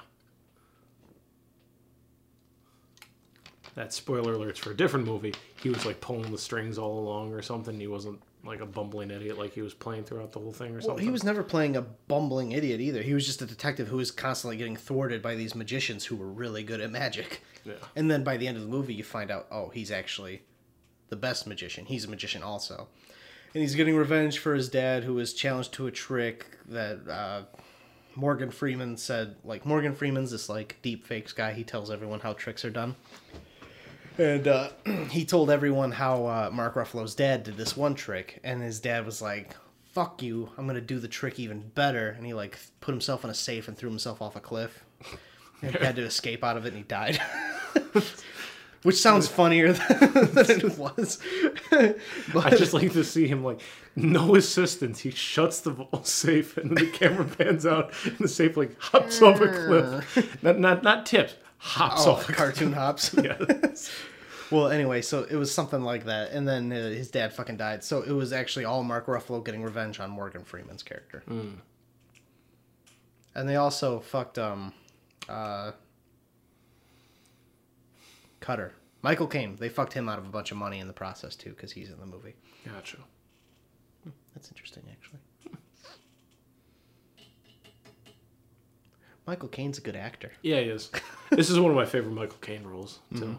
That spoiler alerts for a different movie. He was like pulling the strings all along or something. He wasn't like a bumbling idiot like he was playing throughout the whole thing or Well, something. he was never playing a bumbling idiot either. He was just a detective who was constantly getting thwarted by these magicians who were really good at magic. Yeah. And then by the end of the movie, you find out, oh, he's actually the best magician. He's a magician also. And he's getting revenge for his dad, who was challenged to a trick that uh, Morgan Freeman said. Like, Morgan Freeman's this, like, deep fakes guy. He tells everyone how tricks are done. And uh, <clears throat> he told everyone how uh, Mark Ruffalo's dad did this one trick, and his dad was like, "Fuck you! I'm gonna do the trick even better." And he like put himself in a safe and threw himself off a cliff. And he had to escape out of it, and he died. <laughs> Which sounds funnier than, <laughs> than it was. but, <laughs> I just like to see him like no assistance. He shuts the vault safe, and then the camera pans out, and the safe like hops off a cliff. Not not not tips, hops oh, off cartoon hops. <laughs> Yeah. <laughs> Well, anyway, so it was something like that, and then uh, his dad fucking died. So it was actually all Mark Ruffalo getting revenge on Morgan Freeman's character. And they also fucked um, uh, Cutter, Michael Caine. They fucked him out of a bunch of money in the process too, because he's in the movie. Gotcha. That's interesting, actually. Michael Caine's a good actor. Yeah, he is. <laughs> this is one of my favorite Michael Caine roles too. Mm-hmm.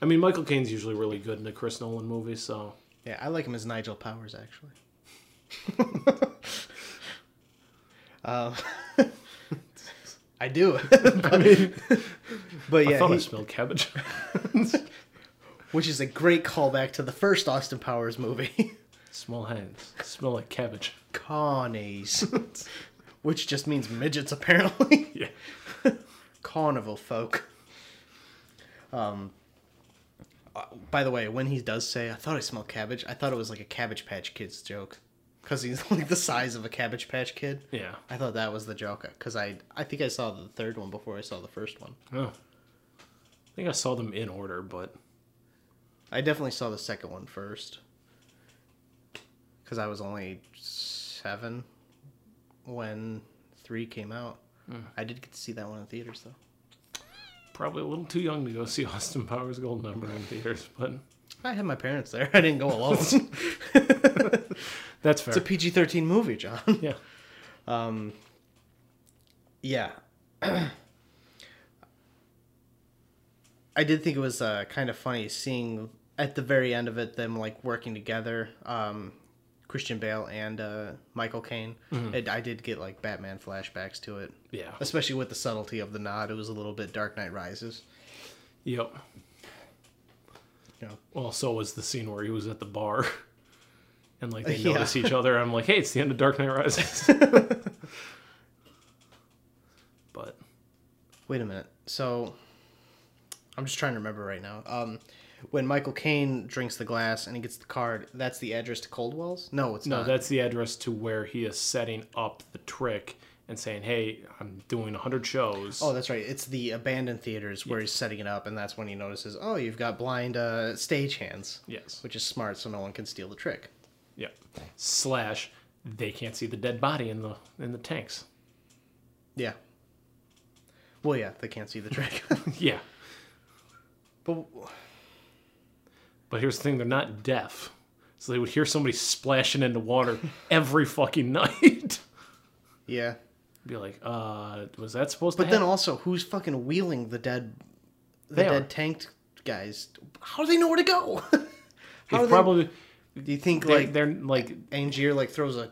I mean, Michael Caine's usually really good in the Chris Nolan movies, so Yeah, I like him as Nigel Powers, actually. <laughs> um, <laughs> I do. but, I mean, but yeah, I thought I he- smelled cabbage. which is a great callback to the first Austin Powers movie, Small hands smell like cabbage. Carnies, which just means midgets, apparently. <laughs> Yeah. <laughs> Carnival folk. Um. uh, By the way, when he does say, "I thought I smelled cabbage," I thought it was like a Cabbage Patch Kids joke, because he's <laughs> like the size of a Cabbage Patch Kid. Yeah. I thought that was the joke, because I I think I saw the third one before I saw the first one. Oh. I think I saw them in order, but I definitely saw the second one first, because I was only seven when three came out. I did get to see that one in theaters though. probably a little too young to go see <laughs> Austin Powers Goldmember in theaters. But I had my parents there. <laughs> I didn't go alone. <laughs> that's fair. it's a PG thirteen movie, John. yeah. Yeah. <clears throat> I did think it was uh, kind of funny seeing at the very end of it them like working together, um, Christian Bale and uh, Michael Caine. It, I did get like Batman flashbacks to it, Yeah. especially with the subtlety of the nod. It was a little bit Dark Knight Rises. Yep. Yeah. Well, so was the scene where he was at the bar, <laughs> and like they Yeah. notice each other. I'm like, hey, it's the end of Dark Knight Rises. <laughs> but Wait a minute. So, I'm just trying to remember right now. Um, when Michael Caine drinks the glass and he gets the card, that's the address to Coldwell's. No, it's no, not. that's the address to where he is setting up the trick and saying, hey, I'm doing 100 shows. Oh, that's right. It's the abandoned theaters where he's setting it up, and that's when he notices, oh, you've got blind uh, stagehands. Yes. Which is smart, so no one can steal the trick. yeah. Slash, they can't see the dead body in the in the tanks. Yeah. Well, yeah, they can't see the trick. <laughs> Yeah. but But here's the thing: they're not deaf, so they would hear somebody splashing into water <laughs> every fucking night. yeah. Be like, uh, was that supposed But to? But then happen? also, who's fucking wheeling the dead, the They dead are. tanked guys? How do they know where to go? <laughs> How They do they- probably Do you think they're, like they're like Angier like throws a,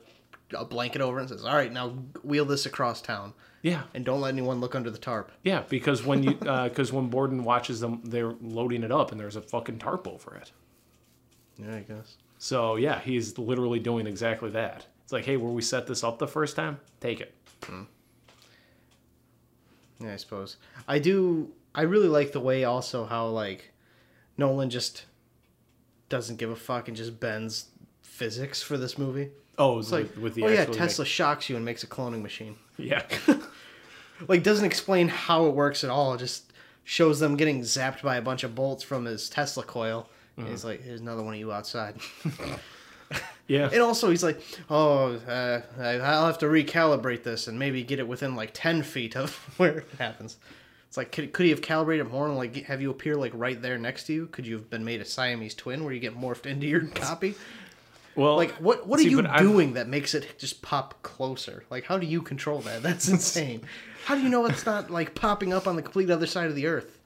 a blanket over and says, "All right, now wheel this across town, yeah and don't let anyone look under the tarp." yeah because when you <laughs> uh, because when Borden watches them, they're loading it up and there's a fucking tarp over it. Yeah, I guess. So yeah, he's literally doing exactly that. It's like, hey, where we set this up the first time, take it. Hmm. Yeah, I suppose. I do. I really like the way also how like Nolan just doesn't give a fuck and just bends physics for this movie. Oh, It's like, with, with the oh yeah, like- Tesla shocks you and makes a cloning machine. yeah, <laughs> Like doesn't explain how it works at all. It Just shows them getting zapped by a bunch of bolts from his Tesla coil. And he's like, "Here's another one of you outside." <laughs> yeah. And also, he's like, "Oh, uh, I'll have to recalibrate this and maybe get it within like ten feet of <laughs> where it happens." It's like could, could he have calibrated more and like have you appear like right there next to you? Could you have been made a Siamese twin where you get morphed into your <laughs> copy? Well, Like what what are you doing that makes it just pop closer? Like how do you control that? That's insane. How do you know it's not like popping up on the complete other side of the earth?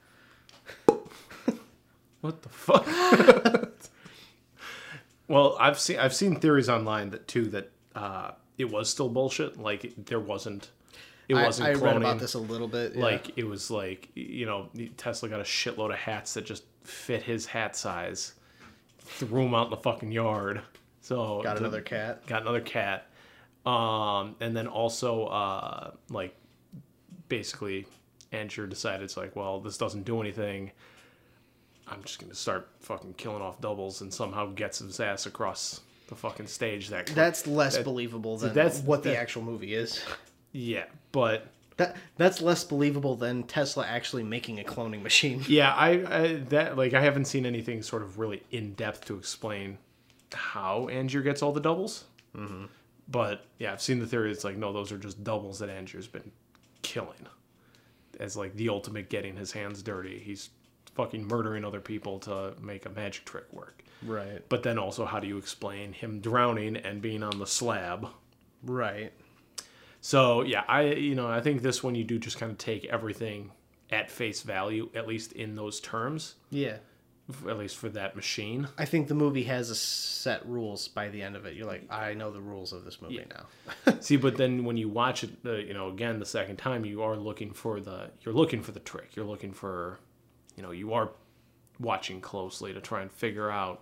What the fuck? <laughs> well, I've seen I've seen theories online that too that uh, it was still bullshit. Like it- there wasn't it wasn't I cloning. read about this a little bit. yeah. Like it was like you know Tesla got a shitload of hats that just fit his hat size, threw them out in the fucking yard. So got the- another cat. got another cat um and then also uh like basically Angier decided it's like well this doesn't do anything i'm just gonna start fucking killing off doubles and somehow gets his ass across the fucking stage that. That's less That- believable than that's- what the that- actual movie is. yeah but That that's less believable than Tesla actually making a cloning machine. yeah I, I that like i haven't seen anything sort of really in depth to explain how Angier gets all the doubles mm-hmm. but yeah i've seen the theory it's like no those are just doubles that Angier's been killing as like the ultimate getting his hands dirty he's fucking murdering other people to make a magic trick work Right. but then also how do you explain him drowning and being on the slab Right. so yeah, I you know I think this one you do just kind of take everything at face value, at least in those terms, Yeah. F- at least for that machine. I think the movie has a set rules by the end of it. You're like, I know the rules of this movie Yeah. now. <laughs> See, but then when you watch it, uh, you know, again the second time, you are looking for the you're looking for the trick. You're looking for, you know, you are watching closely to try and figure out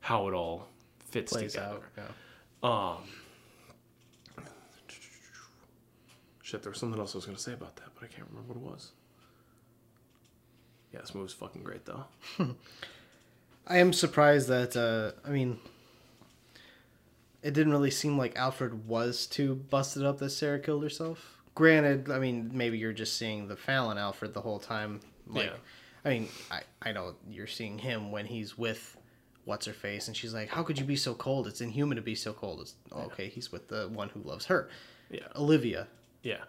how it all fits Plays together. out. Yeah. Shit, there was something else I was going to say about that, but I can't remember what it was. Yeah, this movie's fucking great though. <laughs> I am surprised that uh I mean it didn't really seem like Alfred was too busted up that Sarah killed herself. Granted, I mean maybe you're just seeing the Fallon Alfred the whole time. Like Yeah. I mean, I, I know you're seeing him when he's with what's her face and she's like, How could you be so cold? It's inhuman to be so cold. It's okay, he's with the one who loves her. Yeah. Olivia. Yeah.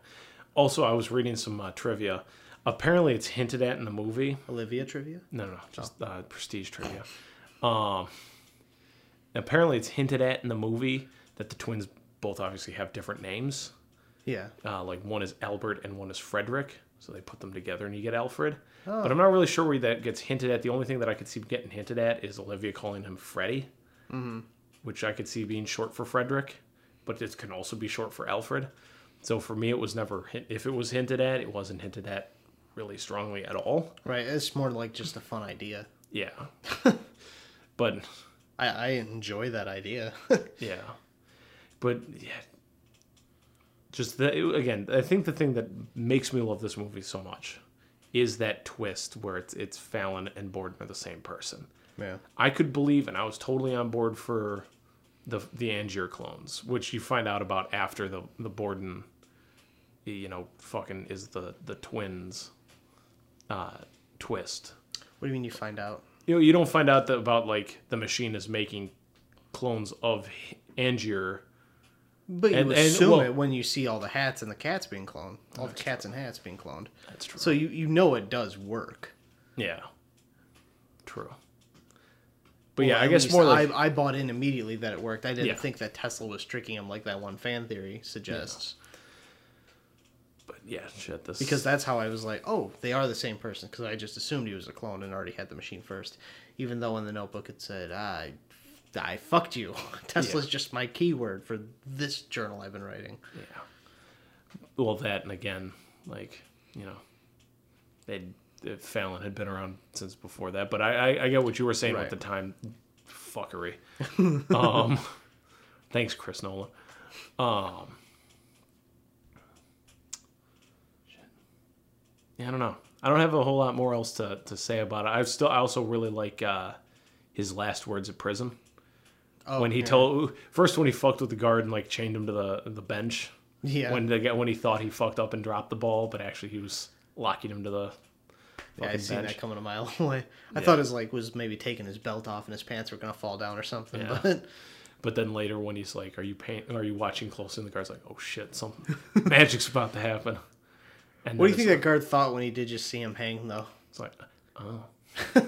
Also, I was reading some uh, trivia. Apparently, it's hinted at in the movie. Olivia trivia? No, no, no, just uh, prestige trivia. Um, apparently, it's hinted at in the movie that the twins both obviously have different names. Yeah. Uh, like one is Albert and one is Frederick. So they put them together and you get Alfred. But I'm not really sure where that gets hinted at. The only thing that I could see getting hinted at is Olivia calling him Freddie, mm-hmm. which I could see being short for Frederick, but it can also be short for Alfred. So for me, it was never hint- if it was hinted at, it wasn't hinted at really strongly at all. Right. It's more like just a fun idea. Yeah, <laughs> but I, I enjoy that idea. <laughs> yeah, but yeah, just the, again, I think the thing that makes me love this movie so much is that twist where it's it's Fallon and Borden are the same person. yeah. I could believe, and I was totally on board for the the Angier clones, which you find out about after the the Borden, you know, fucking is the the twins, uh, twist. What do you mean you find out? You know, you don't find out that about like the machine is making clones of Angier. But you And- and, assume well- it when you see all the hats and the cats being cloned. All the cats and hats being cloned. That's true. So you, you know it does work. Yeah, true. But yeah, I guess more like I, I bought in immediately that it worked. I didn't Yeah. think that Tesla was tricking him like that one fan theory suggests. But yeah, shit. This Because that's how I was like, oh, they are the same person. Because I just assumed he was a clone and already had the machine first. Even though in the notebook it said, I, I fucked you. <laughs> Tesla's just my keyword for this journal I've been writing. Yeah. Well, that and again, like you know, they Fallon had been around since before that, but I I, I get what you were saying Right. at the time, fuckery. <laughs> um, thanks, Chris Nolan. Um, yeah, I don't know. I don't have a whole lot more else to, to say about it. I still I also really like uh, his last words at prison Oh, when he yeah. told first when he fucked with the guard and like chained him to the the bench. Yeah. When the when he thought he fucked up and dropped the ball, but actually he was locking him to the. Yeah, I seen bench. that coming a mile <laughs> away. I Yeah. thought his like was maybe taking his belt off and his pants were gonna fall down or something. Yeah. But But then later when he's like, "Are you paying? Are you watching closely?" and the guard's like, "Oh shit, some <laughs> magic's about to happen." And What do you think it's that guard thought when he did just see him hang, though? It's like, oh, <laughs>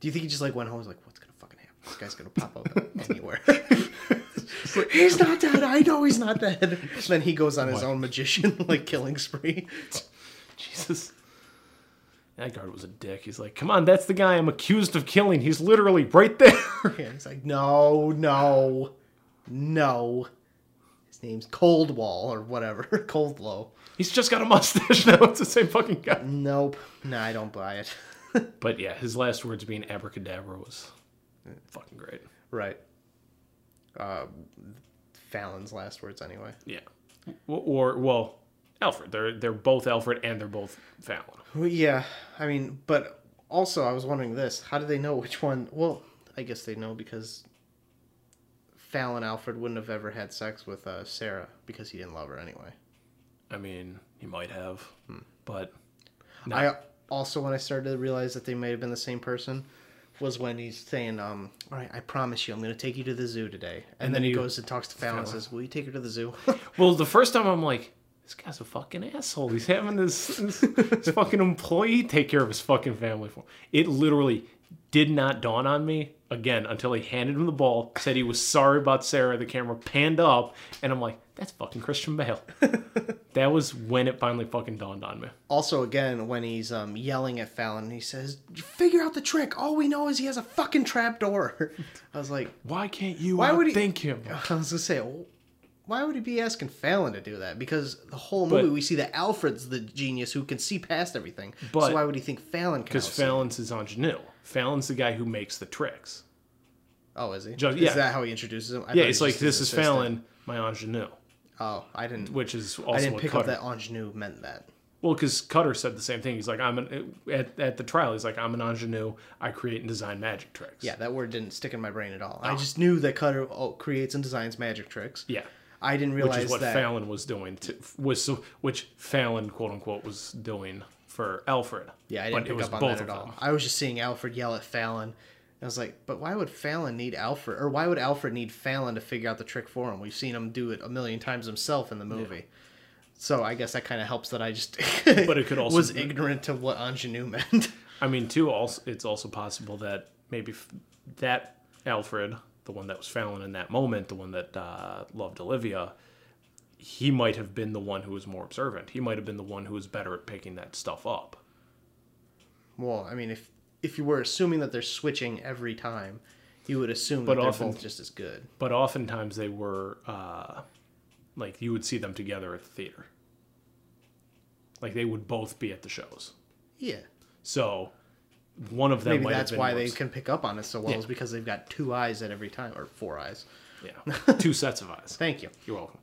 Do you think he just like went home and was like, what's gonna fucking happen? This guy's gonna pop up <laughs> anywhere. <laughs> he's not dead. I know he's not dead. then he goes on his own magician like killing spree. Jesus. That guard was a dick. He's like, come on, that's the guy I'm accused of killing. He's literally right there. Yeah, he's like, no, no, no. His name's Coldwall or whatever. <laughs> Caldlow. He's just got a mustache <laughs> now. It's the same fucking guy. Nope. Nah, I don't buy it. <laughs> But yeah, his last words being abracadabra was fucking great. right. Uh, Fallon's last words, anyway. Yeah. Or, or well, Alfred. They're they're both Alfred and they're both Fallon. Well, yeah, I mean, but also I was wondering this: how do they know which one? Well, I guess they know because Fallon Alfred wouldn't have ever had sex with uh, Sarah because he didn't love her anyway. I mean, he might have, but I also, when I started to realize that they might have been the same person, was when he's saying, um, "All right, I promise you, I'm going to take you to the zoo today," and, then, then he goes and talks to Fallon and says, "Will you take her to the zoo?" <laughs> well, the first time I'm like, this guy's a fucking asshole. He's having this, this, this <laughs> fucking employee take care of his fucking family for him. It literally did not dawn on me again until he handed him the ball, said he was sorry about Sarah. The camera panned up, and I'm like, that's fucking Christian Bale. <laughs> that was when it finally fucking dawned on me. also, again, when he's um, yelling at Fallon, he says, "Figure out the trick. All we know is he has a fucking trap door." <laughs> I was like, Why can't you Why would he- thank him? <laughs> I was gonna say, well, why would he be asking Fallon to do that? Because the whole movie But- we see that Alfred's the genius who can see past everything. But- so why would he think Fallon can? Because? Fallon's his ingenue. Fallon's the guy who makes the tricks. Oh, is he? Just- Is that how he introduces him? I Yeah, it's like this is assistant. Fallon, my ingenue, Oh, I didn't. which is also I didn't pick Cutter. up that ingenue meant that. Well, because Cutter said the same thing. He's like, I'm an at, at the trial. He's like, I'm an ingenue. I create and design magic tricks. Yeah, that word didn't stick in my brain at all. I oh. just knew that Cutter oh, creates and designs magic tricks. yeah. I didn't realize Which is what that. Fallon was doing. To, was so, which Fallon, quote unquote, was doing for Alfred. Yeah, I didn't pick up on both that at all. them. I was just seeing Alfred yell at Fallon. I was like, but why would Fallon need Alfred, or why would Alfred need Fallon to figure out the trick for him? We've seen him do it a million times himself in the movie. So I guess that kind of helps that I just <laughs> But it could <laughs> also was be- ignorant to what ingenue meant. <laughs> I mean, too. Also, it's also possible that maybe f- that Alfred, the one that was Fallon in that moment, the one that uh, loved Olivia, he might have been the one who was more observant. He might have been the one who was better at picking that stuff up. well, I mean, if if you were assuming that they're switching every time, you would assume But that they're both just as good. But oftentimes they were uh, like you would see them together at the theater. Like they would both be at the shows. Yeah. So one of them Maybe might that's why more they can pick up on it so well, Yeah. is because they've got two eyes at every time, or four eyes. yeah two sets of eyes. <laughs> Thank you. You're welcome.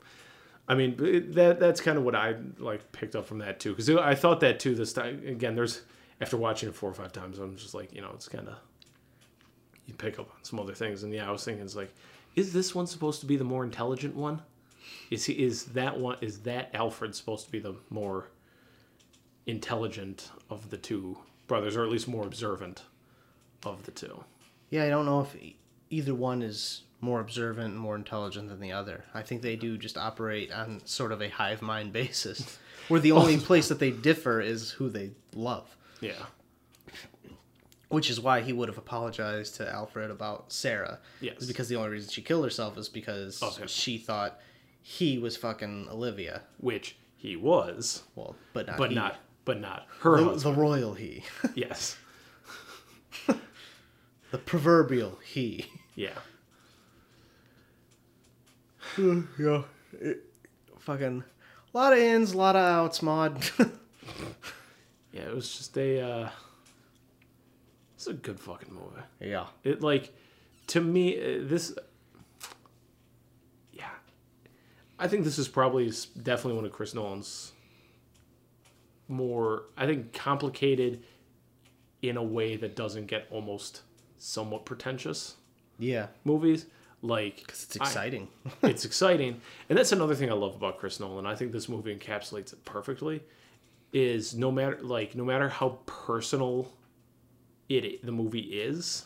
I mean, that that's kind of what I like picked up from that too, because I thought that too. This time again, there's after watching it four or five times, I'm just like, you know, it's kind of you pick up on some other things, and yeah, I was thinking, it's like, is this one supposed to be the more intelligent one? Is he is that one is that Alfred supposed to be the more intelligent of the two brothers, or at least more observant of the two? Yeah, I don't know if either one is more observant and more intelligent than the other. I think they do just operate on sort of a hive mind basis, where the only <laughs> place that they differ is who they love. Yeah. Which is why he would have apologized to Alfred about Sarah. Yes. Because the only reason she killed herself is because oh, Of him. she thought he was fucking Olivia. Which he was, Well, but not but he. not but not her the, husband. the royal he, Yes. <laughs> the proverbial he. Yeah. Yeah. fucking a lot of ins, a lot of outs, mod. <laughs> Yeah, it was just a uh it's a good fucking movie. yeah. It like to me uh, this yeah. I think this is probably definitely one of Chris Nolan's more I think complicated in a way that doesn't get almost somewhat pretentious Yeah. movies like because It's I- exciting. it's exciting and that's another thing i love about chris nolan i think this movie encapsulates it perfectly is no matter like no matter how personal it the movie is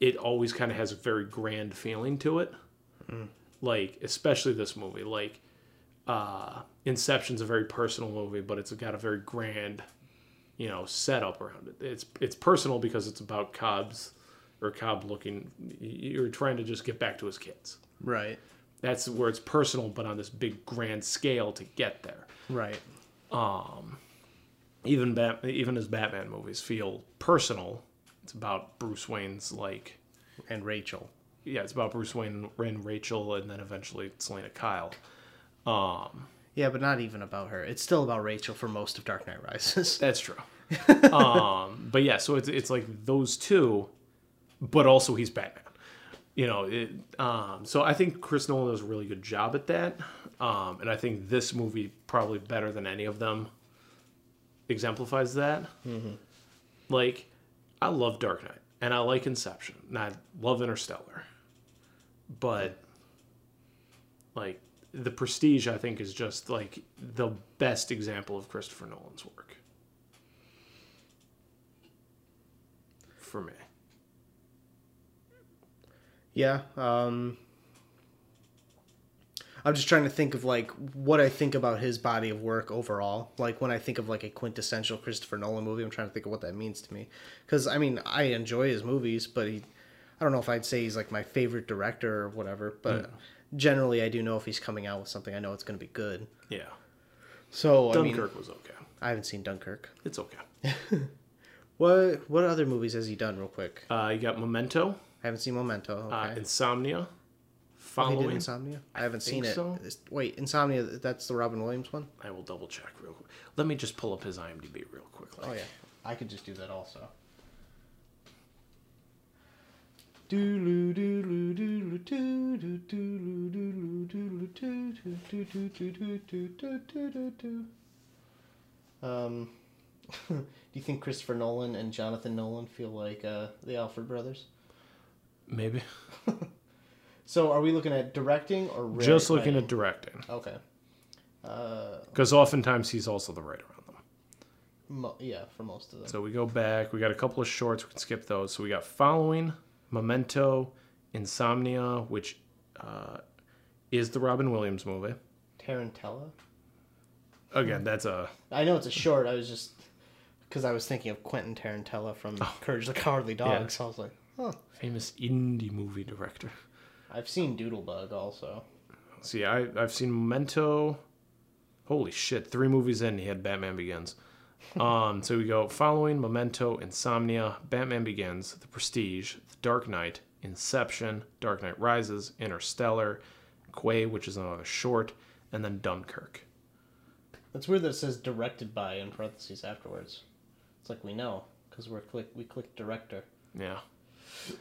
it always kind of has a very grand feeling to it like especially this movie like uh, Inception's a very personal movie, but it's got a very grand, you know, setup around it. It's it's personal because it's about Cobb's or Cobb looking. You're trying to just get back to his kids. Right. That's where it's personal, but on this big grand scale to get there. Right. Um, Even Bat, even his Batman movies feel personal. It's about Bruce Wayne's like And Rachel. yeah, it's about Bruce Wayne and Rachel, and then eventually Selina Kyle. Um, Yeah, but not even about her. It's still about Rachel for most of Dark Knight Rises. <laughs> That's true. um, but yeah, so it's it's like those two, but also he's Batman. You know, it, um, so I think Chris Nolan does a really good job at that, um, and I think this movie probably better than any of them exemplifies that. Like, I love Dark Knight and I like Inception and I love Interstellar, but like the Prestige, I think is just like the best example of Christopher Nolan's work. For me. Yeah. Um I'm just trying to think of like what I think about his body of work overall. Like when I think of like a quintessential Christopher Nolan movie, I'm trying to think of what that means to me. Cuz I mean, I enjoy his movies, but he I don't know if I'd say he's like my favorite director or whatever, but generally I do know if he's coming out with something, I know it's going to be good. Yeah. So, I mean, Dunkirk was okay. I haven't seen Dunkirk. It's okay. <laughs> What what other movies has he done real quick? Uh, you got Memento, I haven't seen Memento. Okay. uh, Insomnia, Oh, he Following. did Insomnia? I haven't seen it. so. Wait, Insomnia, that's the Robin Williams one? I will double check real quick. Let me just pull up his IMDb real quickly. Oh yeah, I could just do that also. Um, <laughs> do you think Christopher Nolan and Jonathan Nolan feel like uh, the Alfred brothers? Maybe. <laughs> So, are we looking at directing or wri- Just looking at directing. Okay. Because oftentimes he's also the writer on them. Mo- yeah, for most of them. So we go back. We got a couple of shorts. We can skip those. So we got Following, Memento, Insomnia, which uh, is the Robin Williams movie. Tarantella. Again, that's a I know it's a short. I was just because I was thinking of Quentin Tarantella from Courage the Cowardly Dog. Yeah. So I was like, huh. famous indie movie director. I've seen Doodlebug also. See, I, I've seen Memento. Holy shit, three movies in, he had Batman Begins. <laughs> Um, so we go following Memento, Insomnia, Batman Begins, The Prestige, The Dark Knight, Inception, Dark Knight Rises, Interstellar, Quay, which is another short, and then Dunkirk. That's weird that it says directed by in parentheses afterwards. It's like we know because we're click we click director. Yeah.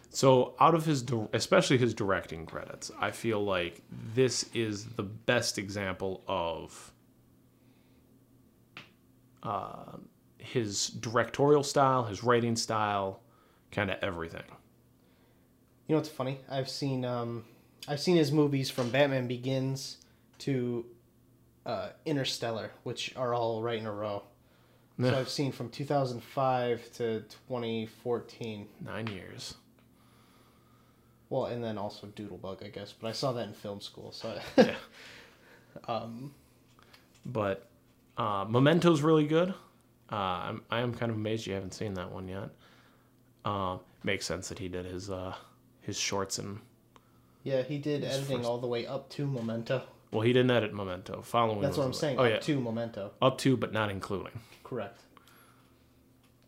So out of his, especially his directing credits, I feel like this is the best example of uh, his directorial style, his writing style, kind of everything. You know what's funny? I've seen um, I've seen his movies from Batman Begins to uh, Interstellar, which are all right in a row. So I've seen from 2005 to 2014. Nine years. Well, and then also Doodlebug, I guess. But I saw that in film school, so Yeah. <laughs> But uh, Memento's really good. Uh, I'm I am kind of amazed you haven't seen that one yet. Um, makes sense that he did his uh, his shorts and yeah, he did editing first- all the way up to Memento. well, he didn't edit Memento. Following That's what I'm saying. Oh up yeah, to Memento. up to but not including. Correct.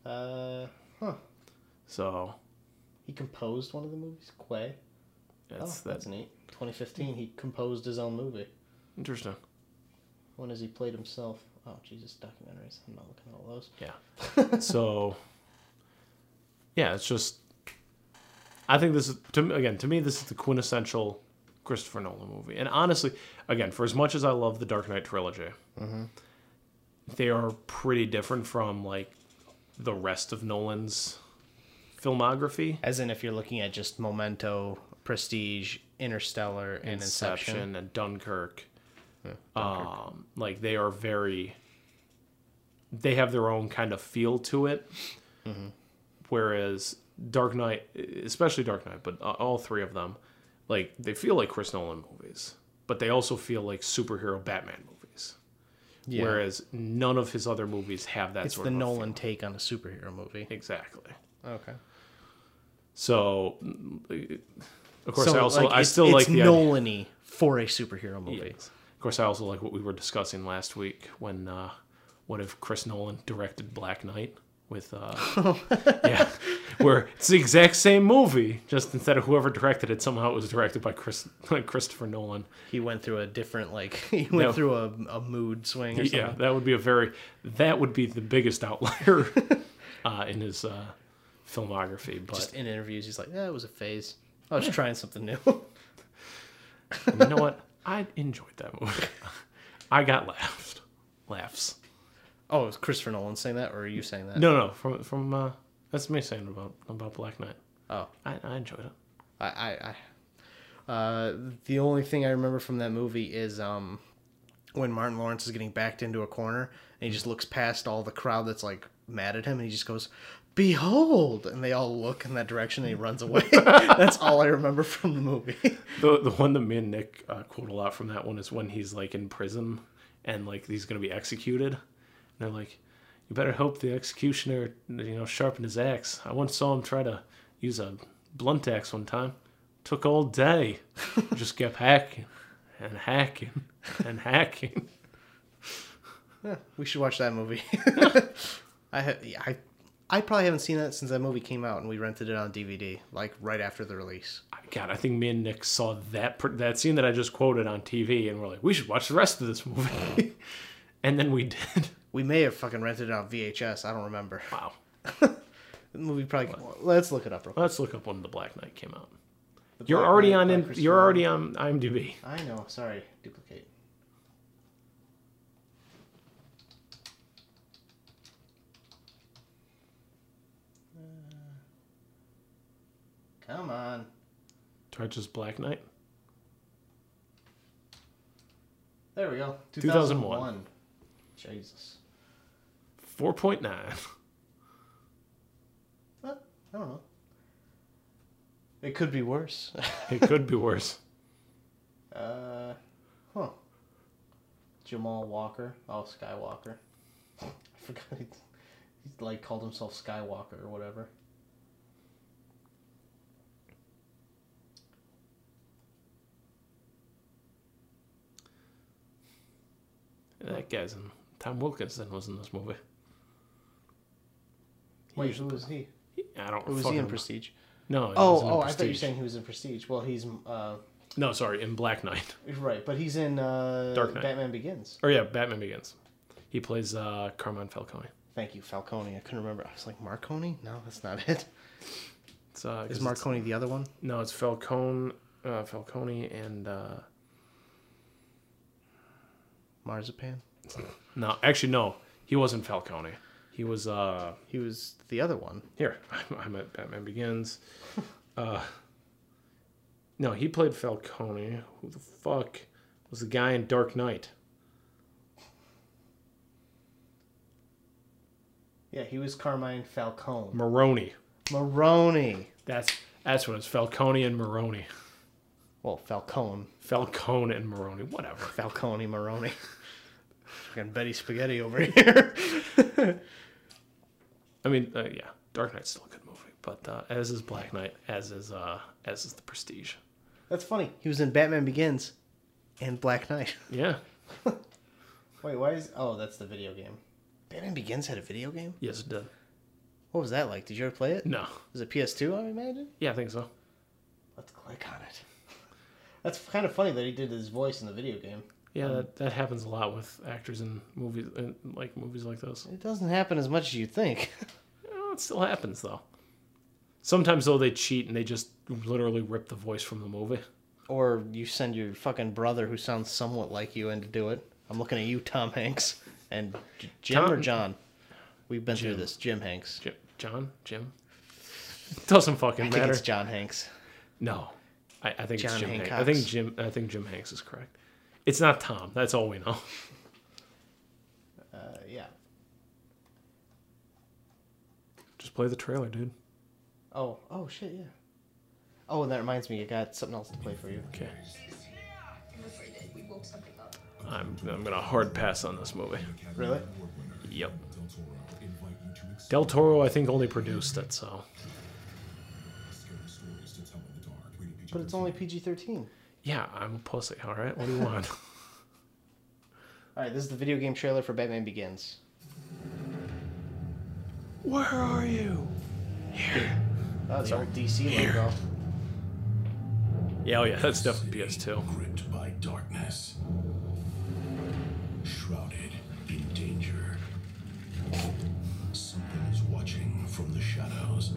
Uh, huh. So He composed one of the movies, Quay. that's oh, that's that neat. 2015, he composed his own movie. interesting. When has he played himself? Oh, Jesus, documentaries. I'm not looking at all those. Yeah. <laughs> so yeah, it's just I think this is to me again to me this is the quintessential Christopher Nolan movie. And honestly, again, for as much as I love the Dark Knight trilogy, mm-hmm. they are pretty different from like the rest of Nolan's filmography. As in, if you're looking at just Memento, Prestige, Interstellar, and Inception. Inception and Dunkirk. Um, like they are very. They have their own kind of feel to it, whereas Dark Knight, especially Dark Knight, but all three of them, like they feel like Chris Nolan movies, but they also feel like superhero Batman movies. Yeah. Whereas none of his other movies have that it's the Nolan take on a superhero movie. Exactly. Okay. So, of course, so, I also like, I still it's like the idea- Nolan-y for a superhero movie. Yes. Of course, I also like what we were discussing last week when uh, what if Chris Nolan directed Black Knight with uh, <laughs> yeah, where it's the exact same movie, just instead of whoever directed it, somehow it was directed by Chris <laughs> Christopher Nolan. He went through a different like <laughs> he went No. through a, a mood swing. Or Yeah, something. that would be a very that would be the biggest outlier uh, in his uh, filmography. But Just in interviews, he's like, "Yeah, it was a phase. I was trying something new." You know what? I enjoyed that movie. <laughs> I got laughed, laughs. oh, is Christopher Nolan saying that, or are you saying that? No, no, from from uh, that's me saying about about Black Knight. Oh, I, I enjoyed it. I, I, I uh, the only thing I remember from that movie is um, when Martin Lawrence is getting backed into a corner and he just looks past all the crowd that's like mad at him and he just goes, "Behold!" and they all look in that direction and he runs away. <laughs> that's all I remember from the movie. The the one that me and Nick uh, quote a lot from that one is when he's like in prison and like he's gonna be executed, and they're like, "You better hope the executioner, you know, sharpened his axe." I once saw him try to use a blunt axe one time. Took all day. <laughs> Just kept hacking and hacking and hacking. <laughs> yeah, we should watch that movie. I I I probably haven't seen that since that movie came out and we rented it on DVD like right after the release. God, I think me and Nick saw that that scene that I just quoted on TV, and we're like, we should watch the rest of this movie. <laughs> and then we did. <laughs> We may have fucking rented it on VHS. I don't remember. Wow. <laughs> The movie probably. Let's look it up real quick. Let's look up when the Black Knight came out. The You're Black already Knight on. In, you're already on IMDb. I know. Sorry, duplicate. Come on. Just Black Knight. There we go. 2001. Jesus. Four point nine. <laughs> Well, I don't know. It could be worse. <laughs> It could be worse. uh, huh. Jamal Walker. Oh, Skywalker. <laughs> I forgot he, he like called himself Skywalker or whatever. That guy's in. Tom Wilkinson was in this movie. Wait, who was he? I don't. Who was he in. Prestige? No. Oh, oh, I thought you were saying he was in Prestige. Well, he's uh, No, sorry, in Black Knight. <laughs> right, but he's in uh, Dark Knight. Batman Begins. Or yeah, Batman Begins. He plays uh, Carmine Falcone. Thank you, Falcone. I couldn't remember. I was like Marconi. No, that's not it. It's, uh, Is it's- Marconi the other one? No, it's Falcone, uh, Falcone, and uh, Marzipan. no, actually no, he wasn't Falcone. He was uh, He was the other one. here. <laughs> I'm at Batman Begins. Uh, no, he played Falcone. Who the fuck was the guy in Dark Knight? Yeah, he was Carmine Falcone. Maroni. Maroney. That's that's what it's Falcone and Maroni. Well, Falcone. Falcone and Maroni. Whatever. Falcone and Maroni. Fucking <laughs> Betty Spaghetti over here. <laughs> I mean, uh, yeah, Dark Knight's still a good movie, but uh, as is Black Knight, as is uh, as is The Prestige. That's funny. He was in Batman Begins and Black Knight. <laughs> Yeah. Wait, why is? Oh, that's the video game. Batman Begins had a video game. Yes, it did. What was that like? Did you ever play it? No. Was it PS2? I imagine. Yeah, I think so. Let's click on it. That's kind of funny that he did his voice in the video game. Yeah, um, that, that happens a lot with actors in movies, in, like movies like this. It doesn't happen as much as you think. <laughs> Well, it still happens though. Sometimes though they cheat and they just literally rip the voice from the movie. or you send your fucking brother who sounds somewhat like you in to do it. I'm looking at you, Tom Hanks, and J- Jim or John. We've been through this. Jim Hanks. Jim, John, Jim. <laughs> Doesn't fucking I think matter. it's John Hanks. No, I, I think John it's Jim. Hanks. I think Jim. I think Jim Hanks is correct. It's not Tom. That's all we know. <laughs> Uh, yeah. Just play the trailer, dude. Oh, oh shit, yeah. Oh, and that reminds me, I got something else to play for you. Okay. I'm afraid that I'm I'm gonna hard pass on this movie. Really? Yep. Del Toro, I think, only produced it, so But it's only PG thirteen. yeah, I'm a pussy. All right, what do you <laughs> want? All right, this is the video game trailer for Batman Begins. Where are you? Here. Oh, the old DC logo. Yeah, oh yeah, that's definitely PS2. gripped by darkness, shrouded in danger. Something is watching from the shadows,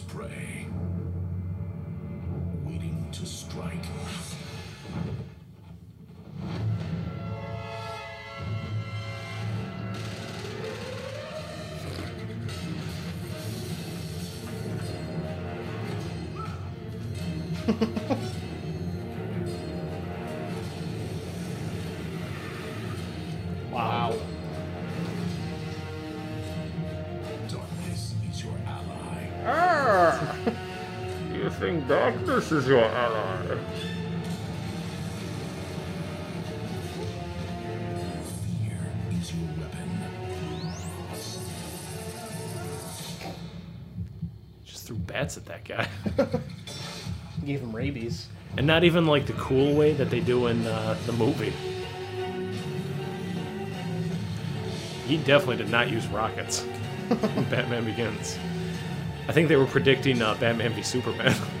its prey, waiting to strike. <laughs> darkness is your ally? Fear is your weapon. Just threw bats at that guy. <laughs> Gave him rabies. And not even like the cool way that they do in uh, the movie. He definitely did not use rockets <laughs> Batman Begins. I think they were predicting uh, Batman v Superman. <laughs>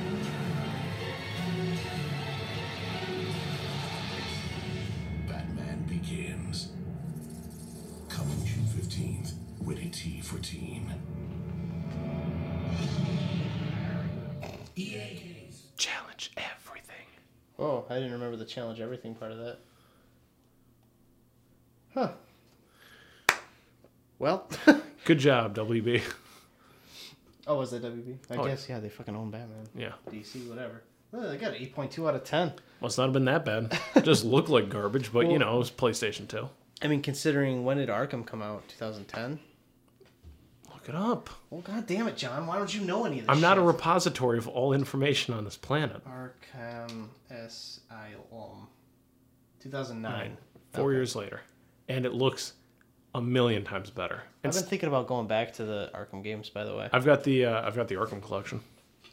Good job, WB. oh, was that WB? I Oh, guess yeah, they fucking own Batman. Yeah. DC, whatever. They got an eight point two out of ten. Must not have been that bad. <laughs> Just looked like garbage, but you Well- know, it was PlayStation 2. I mean, considering when did Arkham come out? Two thousand ten. Look it up. Well, god damn it, John! Why don't you know any of this? I'm not a shit? repository of all information on this planet. Arkham Asylum. Two thousand nine. Nine. Four years later. And it looks a million times better. I've been thinking about going back to the Arkham games, by the way, I've got the uh, I've got the Arkham collection.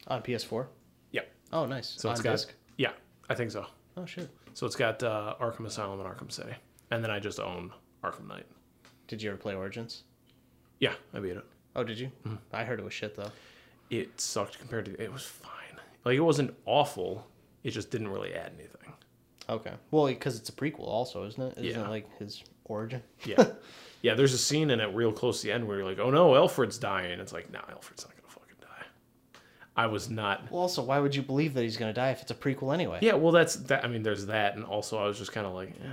on PS4. Yeah. Oh, nice. So it's on got disc. yeah, I think so. Oh shit! So it's got uh, Arkham Asylum and Arkham City, and then I just own Arkham Knight. Did you ever play Origins? Yeah, I beat it. Oh, did you? Mm-hmm. I heard it was shit though. It sucked compared to it was fine. Like it wasn't awful. It just didn't really add anything. Okay. Well, because it's a prequel, also, isn't it? Isn't Yeah. it like his origin? Yeah, <laughs> yeah. There's a scene in it real close to the end where you're like, "Oh no, Alfred's dying." It's like, "No, Alfred's not gonna fucking die." I was not. Well, also, why would you believe that he's gonna die if it's a prequel anyway? Yeah, well, that's that. I mean, there's that, and also I was just kind of like, eh,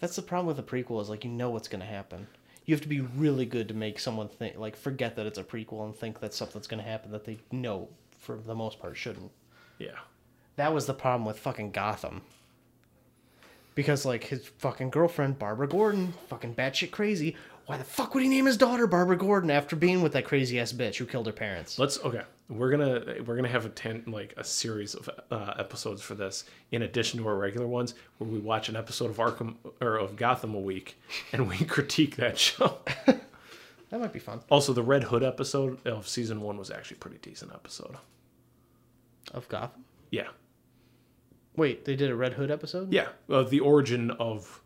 That's the problem with a prequel is like you know what's gonna happen. You have to be really good to make someone think like forget that it's a prequel and think that something's gonna happen that they know for the most part shouldn't. yeah, That was the problem with fucking Gotham. Because like his fucking girlfriend Barbara Gordon, fucking batshit crazy. Why the fuck would he name his daughter Barbara Gordon after being with that crazy ass bitch who killed her parents? Let's okay. We're gonna we're gonna have a ten like a series of uh, episodes for this in addition to our regular ones where we watch an episode of Arkham or of Gotham a week and we <laughs> critique that show. <laughs> That might be fun. Also, the Red Hood episode of season one was actually a pretty decent episode. Of Gotham. Yeah, Wait, they did a Red Hood episode? yeah. Of the origin of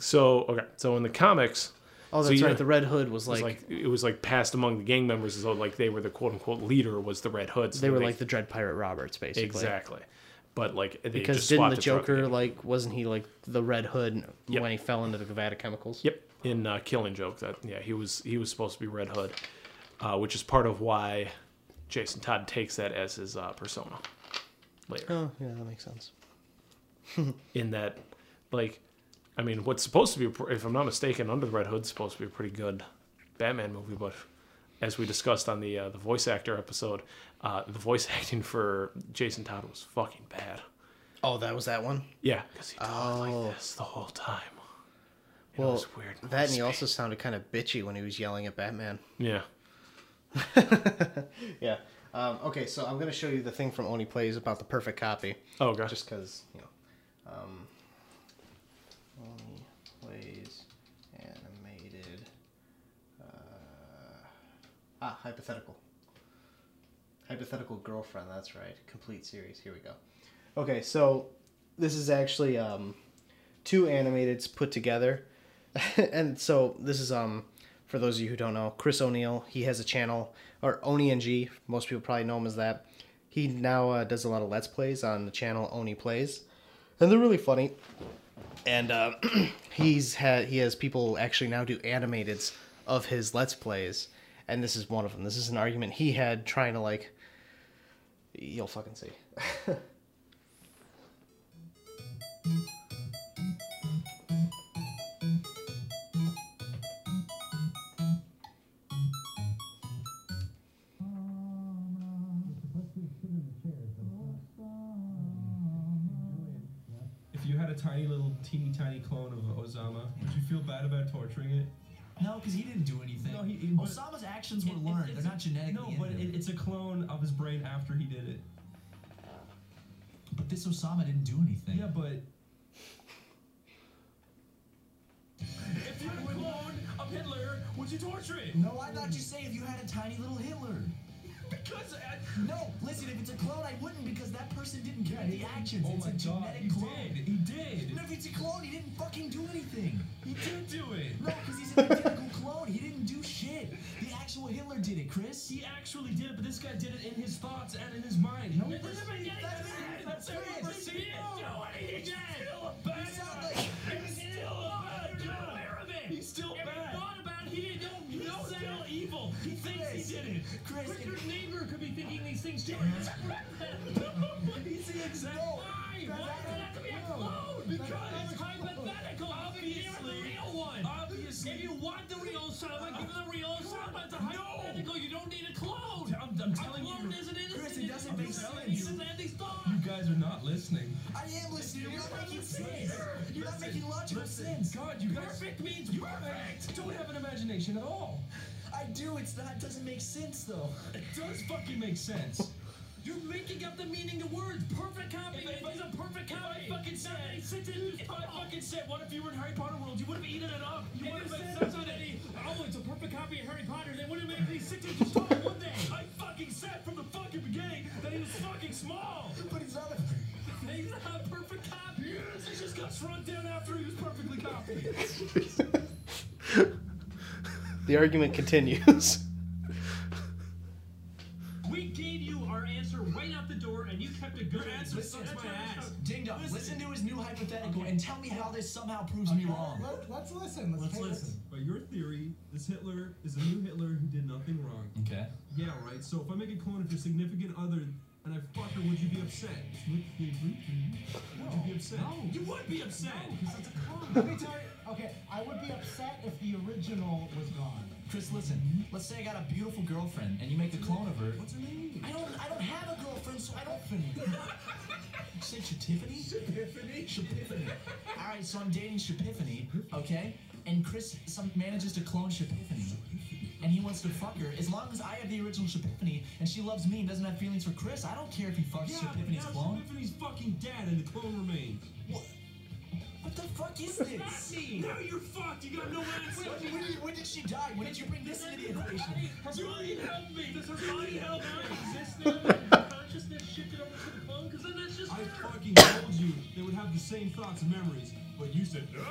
so okay. So in the comics, Oh, that's you- right. The Red Hood was it was like, like it was like passed among the gang members as though like they were the quote unquote leader was the Red Hood. So they were like the Dread Pirate Roberts, basically. exactly. But like they Because just didn't swapped the Joker like wasn't he like the Red Hood Yep. when he fell into the Gavada chemicals? Yep, in uh, Killing Joke, that yeah, he was he was supposed to be Red Hood, uh, which is part of why Jason Todd takes that as his uh, persona later. Oh, yeah, that makes sense. <laughs> In that, like, I mean, what's supposed to be, if I'm not mistaken, Under the Red Hood's supposed to be a pretty good Batman movie, but as we discussed on the uh, the voice actor episode, uh, the voice <laughs> acting for Jason Todd was fucking bad. Oh, that was that one. Yeah, because he talked Oh. like this the whole time. It Well, was weird. that and he also sounded kind of bitchy when he was yelling at Batman. Yeah. <laughs> Yeah. Um, okay, so I'm gonna show you the thing from Oney Plays about the perfect copy. Oh, gosh. Just because you know, um, Oney Plays animated. Uh, ah, hypothetical. Hypothetical girlfriend. That's right. Complete series. Here we go. Okay, so this is actually um, two animateds put together, <laughs> and so this is um for those of you who don't know, Chris O'Neill. He has a channel, or OneyNG. Most people probably know him as that. He now uh, does a lot of Let's Plays on the channel Oney Plays, and they're really funny. And uh, <clears throat> he's had he has people actually now do animateds of his Let's Plays, and this is one of them. This is an argument he had trying to like. You'll fucking see. <laughs> tiny little teeny tiny clone of Osama, would you feel bad about torturing it? No, because he didn't do anything. No, he- he- but- Osama's actions were It- it- learned. it's They're a- not genetically. No, but it, it's a clone of his brain after he did it. But this Osama didn't do anything. Yeah, but. If you had a clone of Hitler, would you torture it? No, I thought you say if you had a tiny little Hitler. Because I, No, listen, if it's a clone, I wouldn't because that person didn't get the actions. Oh it's my a god, he clone. did. He did. No, if it's a clone, he didn't fucking do anything. He did do it. No, because he's an identical clone. He didn't do shit. The actual Hitler did it, Chris. He actually did it, but this guy did it in his thoughts and in his mind. No, That that's doesn't make any sense. That's Chris, ever he seen. didn't No, he did. Still a bad guy. He's still a bad guy. He's still If bad. he thought about it, he didn't know. He's know that. still evil. He thinks he did it. Chris, your neighbor could be thinking these things too. He's the exact. Why? Why does it have to be a clone? Because it's hypothetical. Obviously. The real one. Obviously. If you want the real Osama, give him the real Osama. It's a No. hypothetical. You don't need a clone. I'm, I'm telling a clone you. isn't innocent. Chris, it doesn't make sense. You guys are not listening. I am listening. You're not making sense. You're not making logical sense. God, you guys. Perfect means perfect. don't have an imagination at all. I do. It's not. It doesn't make sense though. It does fucking make sense. You're making up the meaning of words. Perfect copy. If I- He's a perfect If I fucking said, He sits in his if I fucking said, what if you were in Harry Potter world? You would have eaten it up. You If would it have says accepted on it. any, oh, it's a perfect copy of Harry Potter, they wouldn't make these six inches tall, would they? I fucking said from the fucking beginning that he was fucking small. But he's not a. He's not a perfect copy. Yes, he just got shrunk down after he was perfectly copied. <laughs> The argument continues. We gave you our answer right out the door, and you kept a good answer. Listen, That's my ass. Ding dong. Listen to his new hypothetical and tell me how this somehow proves me wrong. Let, us listen. Let's, Let's take listen. By your theory, this Hitler is a new Hitler who did nothing wrong. Okay. Yeah, right. So if I make a clone of your significant other and I fuck her, would you be upset? Would you be upset? You would be upset. Let me tell you. Okay, I would be upset if the original was gone. Chris, listen. Let's say I got a beautiful girlfriend and you make a clone of her. What's her name? I don't. I don't have a girlfriend, so I don't. You say Tiffany? Epiphany. Shapiphany. All right, so I'm dating Shapiphany, okay? And Chris some, manages to clone Shapiphany. And he wants to fuck her. As long as I have the original Shapiphany and she loves me and doesn't have feelings for Chris, I don't care if he fucks Yeah, but Shapiphany's now clone. Epiphany's fucking dead and the clone remains. What? What the fuck is this? Now you're fucked. You got no answer. When, when did, when did she die? When did you bring this into the equation? Julie, help me. Does is Body help on me. exists now, consciousness shifted over to the clone, because then that's just I fucking told you they would have the same thoughts and memories, but you said no.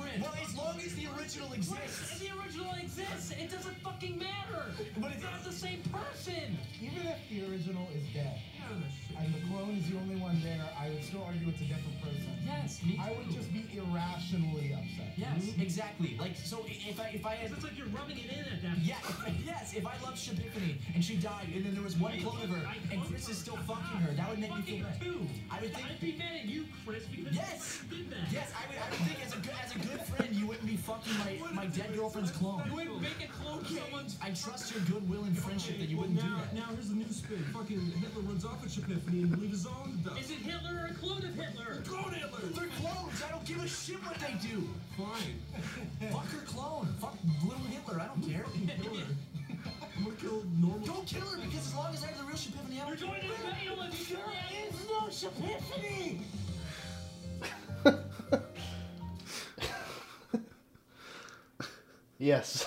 Chris. Well, as long as the original exists. if the original exists, it doesn't fucking matter. But it's it- not the same person. Even if the original is dead and the clone is the only one there, I would still argue it's a different person. Yes, me I would just be irrationally upset. Yes, exactly. Like, so if I if I had It's like you're rubbing it in at that Yeah, yes, if I loved Shapiphany and she died and then there was one clone of her and Chris is still fucking her, that would make me feel bad. too. I would think I'd be mad at you, Chris, because Yes! you did that. Yes, I would, I would think as a good as a good friend you wouldn't be fucking my, my dead girlfriend's clone. You wouldn't make a clone of someone's. I trust your goodwill and friendship that you wouldn't do now, that. now here's the new spin. Fucking Hitler runs off at Shapiphany and leaves his own dust. Is it Hitler or a clone of Hitler? Clone Hitler! They're clones. I don't give a shit what they do. Fine. <laughs> Fuck her clone. Fuck little Hitler. I don't care. <laughs> I'm gonna kill normal. Don't kill her because as long as I have the real Shapiphany, I'm You're going to fail if you do There it. is no Shapiphany! <laughs> Yes.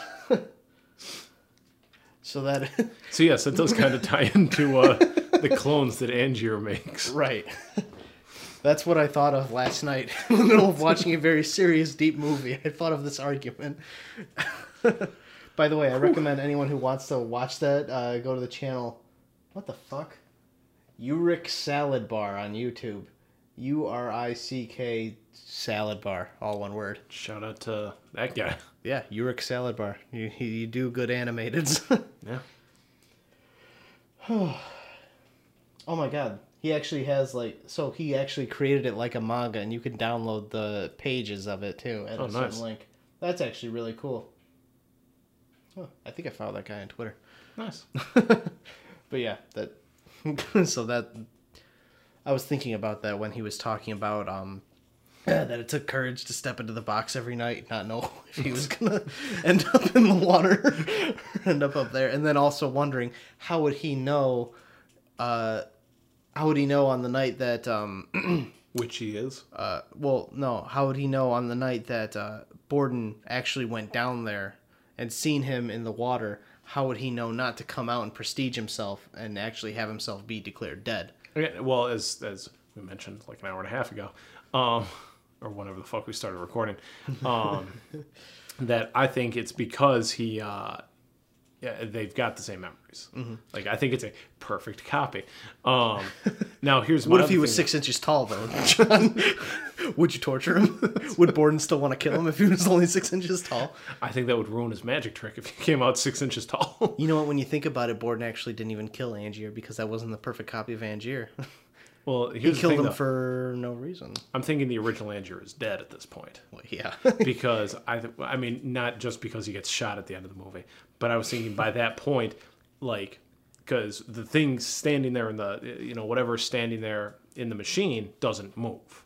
So that <laughs> So yes, that does kind of tie <laughs> into uh, the clones that Angier makes. right. <laughs> That's what I thought of last night in the middle of watching a very serious, deep movie. I thought of this argument. By the way, I recommend anyone who wants to watch that uh, go to the channel. What the fuck? Uric Salad Bar on YouTube. U R I C K Salad Bar, all one word. Shout out to that guy. Yeah, Uric Salad Bar. You you, do good animateds. <laughs> Yeah. <sighs> oh my god. He actually has like so he actually created it like a manga and you can download the pages of it too at Oh, a certain link. That's actually really cool. Oh, I think I followed that guy on Twitter. Nice. <laughs> But yeah, that <laughs> so that I was thinking about that when he was talking about um that it took courage to step into the box every night, not know <laughs> if he was gonna <laughs> end up in the water, end up up there, and then also wondering how would he know, uh, how would he know on the night that um, <clears throat> Which he is. uh, well, no, how would he know on the night that uh, Borden actually went down there and seen him in the water? How would he know not to come out and prestige himself and actually have himself be declared dead? Okay, well, as as we mentioned like an hour and a half ago, um, or whenever the fuck we started recording, um, <laughs> that I think it's because he, uh, yeah, they've got the same memories. Mm-hmm. Like I think it's a perfect copy. Um, <laughs> now here's my What if he was six inches tall, though, John? <laughs> would you torture him? would Borden still want to kill him if he was only six inches tall? I think that would ruin his magic trick if he came out six inches tall. You know what? When you think about it, Borden actually didn't even kill Angier because that wasn't the perfect copy of Angier. Well, he killed him though. for no reason. I'm thinking the original Angier is dead at this point. Well, yeah. <laughs> because I, th- I mean, not just because he gets shot at the end of the movie, but I was thinking by that point, like, because the thing standing there in the, you know, whatever's standing there in the machine doesn't move.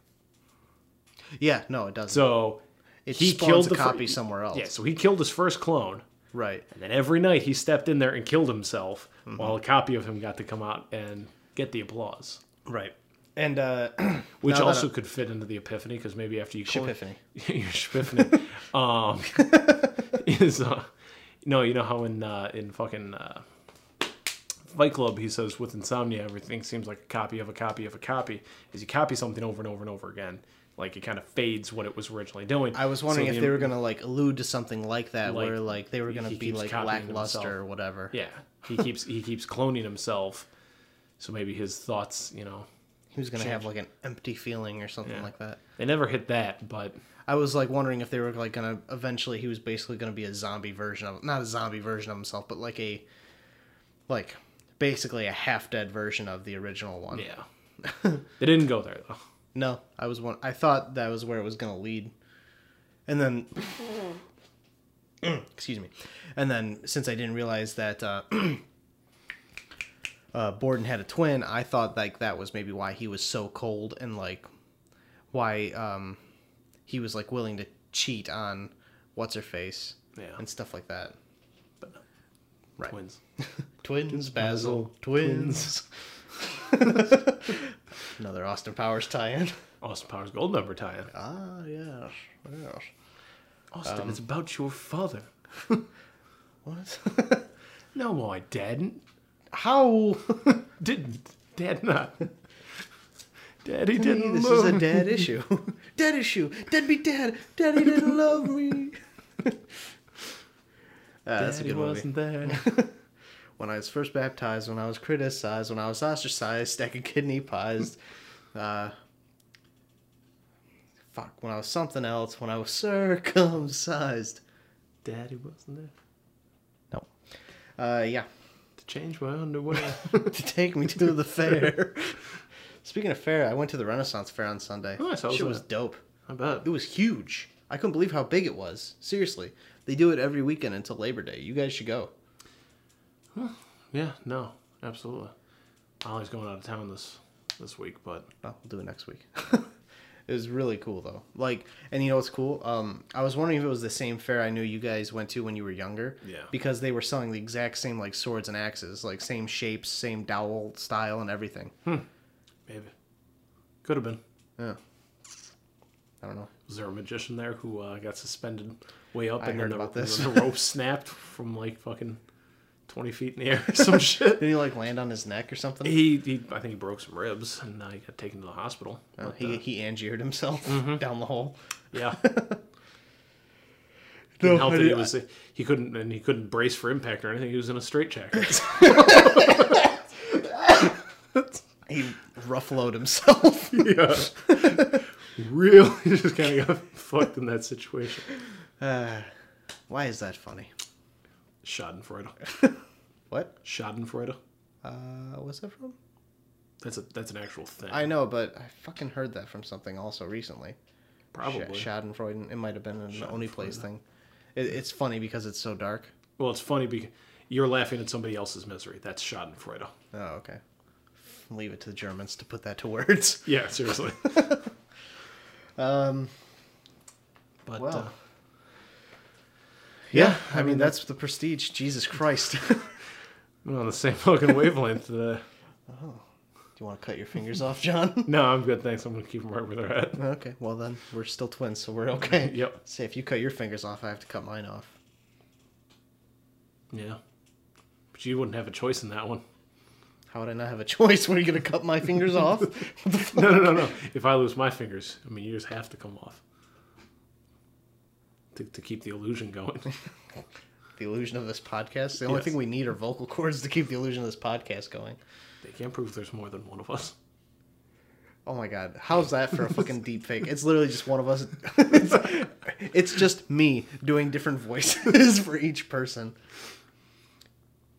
yeah, no, it doesn't. So It he killed a the fir- copy somewhere else. Yeah, so he killed his first clone, right. and then every night he stepped in there and killed himself, Mm-hmm. while a copy of him got to come out and get the applause. Right. And uh, <clears throat> Which also I- could fit into the epiphany because maybe after you clone- Shapiphany. <laughs> your Shapiphany, <laughs> um, <laughs> is uh, no, you know how in uh, in fucking uh, Fight Club he says with insomnia everything seems like a copy of a copy of a copy. Is you copy something over and over and over again, like it kind of fades what it was originally doing. I was wondering So if the- they were gonna like allude to something like that, Like, where like they were gonna be keeps like copying lackluster himself. or whatever. Yeah, he keeps he keeps cloning himself, so maybe his thoughts, you know, He was gonna have like an empty feeling or something Yeah. like that. They never hit that, but I was like wondering if they were like gonna eventually he was basically gonna be a zombie version of not a zombie version of himself, but like a like basically a half dead version of the original one. yeah, <laughs> they didn't go there though. No, I was one. I thought that was where it was gonna lead, and then <coughs> excuse me, and then since I didn't realize that uh, <clears throat> uh, Borden had a twin, I thought like that was maybe why he was so cold and like why um, he was like willing to cheat on what's her face Yeah. and stuff like that. But no. Right. Twins. <laughs> Twins, Basil, twins. <laughs> Another Austin Powers tie-in. Austin Powers Goldmember tie-in. Ah, yes, yes. Austin, Um, it's about your father. <laughs> What? No, I didn't. How? <laughs> Didn't. Dad not. Daddy Hey, didn't this love is a dad me. issue. <laughs> dad issue. Deadbeat dad. Daddy didn't love me. <laughs> Uh, that's a good movie. wasn't there. When I was first baptized, when I was criticized, when I was ostracized, stacking kidney pies. Uh, fuck. When I was something else. When I was circumcised. Daddy wasn't there. No. Uh, yeah. To change my underwear. <laughs> to take me to the fair. <laughs> Speaking of fair, I went to the Renaissance Fair on Sunday. Nice, how was Shit was that? dope. I bet. It was huge. I couldn't believe how big it was. Seriously, they do it every weekend until Labor Day. You guys should go. Yeah, no, absolutely. Ollie's going out of town this this week, but Well, we'll do it next week. <laughs> It was really cool though. Like, and you know what's cool? Um, I was wondering if it was the same fair I knew you guys went to when you were younger. Yeah. Because they were selling the exact same like swords and axes, like same shapes, same dowel style, and everything. Hmm. Maybe. Could have been. Yeah. I don't know. Was there a magician there who uh, got suspended way up I and heard then the, about <laughs> this. the rope snapped from like fucking 20 feet in the air or some <laughs> shit? Did he like land on his neck or something? He, he, I think he broke some ribs and uh, he got taken to the hospital. Oh, But, he uh, he angiered himself Mhm. down the hole. yeah. <laughs> No, Didn't help that he was he couldn't and he couldn't brace for impact or anything. He was in a straitjacket. <laughs> He ruffled himself. yeah. Really, just kind of got fucked in that situation. Uh, why is that funny? Schadenfreude. <laughs> What? Schadenfreude. Uh, what's that from? That's a that's an actual thing. I know, but I fucking heard that from something also recently. Probably. Sch- Schadenfreude. It might have been an Oney Plays thing. It, it's funny because it's so dark. Well, it's funny because you're laughing at somebody else's misery. That's Schadenfreude. Oh, okay. Leave it to the Germans to put that to words. <laughs> Yeah, seriously. <laughs> um. But Well. uh, Yeah, I mean that's the prestige. Jesus Christ. <laughs> we're on the same fucking wavelength. Uh, Oh. Do you want to cut your fingers off, John? <laughs> no, I'm good. Thanks. I'm gonna keep them right where they're at. Okay, well then we're still twins, so we're <laughs> okay. Yep. Say if you cut your fingers off, I have to cut mine off. Yeah. But you wouldn't have a choice in that one. How would I not have a choice? Were you gonna cut my fingers off? No, no, no, no. If I lose my fingers, I mean, yours have to come off to, to keep the illusion going. <laughs> <laughs> The illusion of this podcast. The only Yes. thing we need are vocal cords to keep the illusion of this podcast going. They can't prove there's more than one of us. Oh my god, how's that for a <laughs> fucking deep fake? It's literally just one of us. it's, it's just me doing different voices for each person.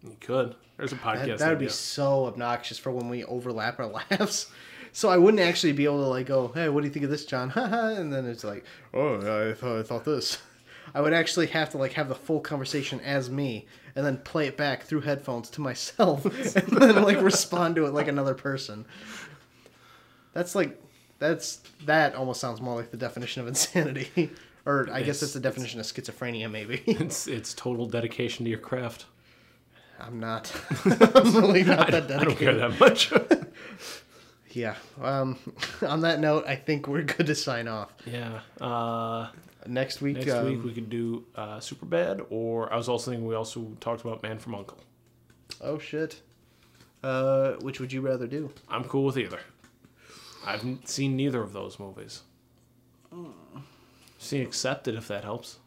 You could. There's a podcast. That, would be so obnoxious for when we overlap our laughs. So I wouldn't actually be able to like go, "Hey, what do you think of this, John?" <laughs> And then it's like, "Oh, I thought I thought this." <laughs> I would actually have to like have the full conversation as me, and then play it back through headphones to myself, <laughs> and then like respond to it like another person. That's like, that's that almost sounds more like the definition of insanity, or I guess It's- the definition of schizophrenia, maybe. It's it's total dedication to your craft. I'm not. I'm really not I that don't, I don't care that much. Yeah. Um, <laughs> on that note, I think we're good to sign off. yeah. Uh, Next week. next um, week we could do uh, Superbad, or I was also thinking we also talked about Man from Uncle. Oh shit. Uh, which would you rather do? I'm cool with either. I've seen neither of those movies. Seen Accepted if that helps.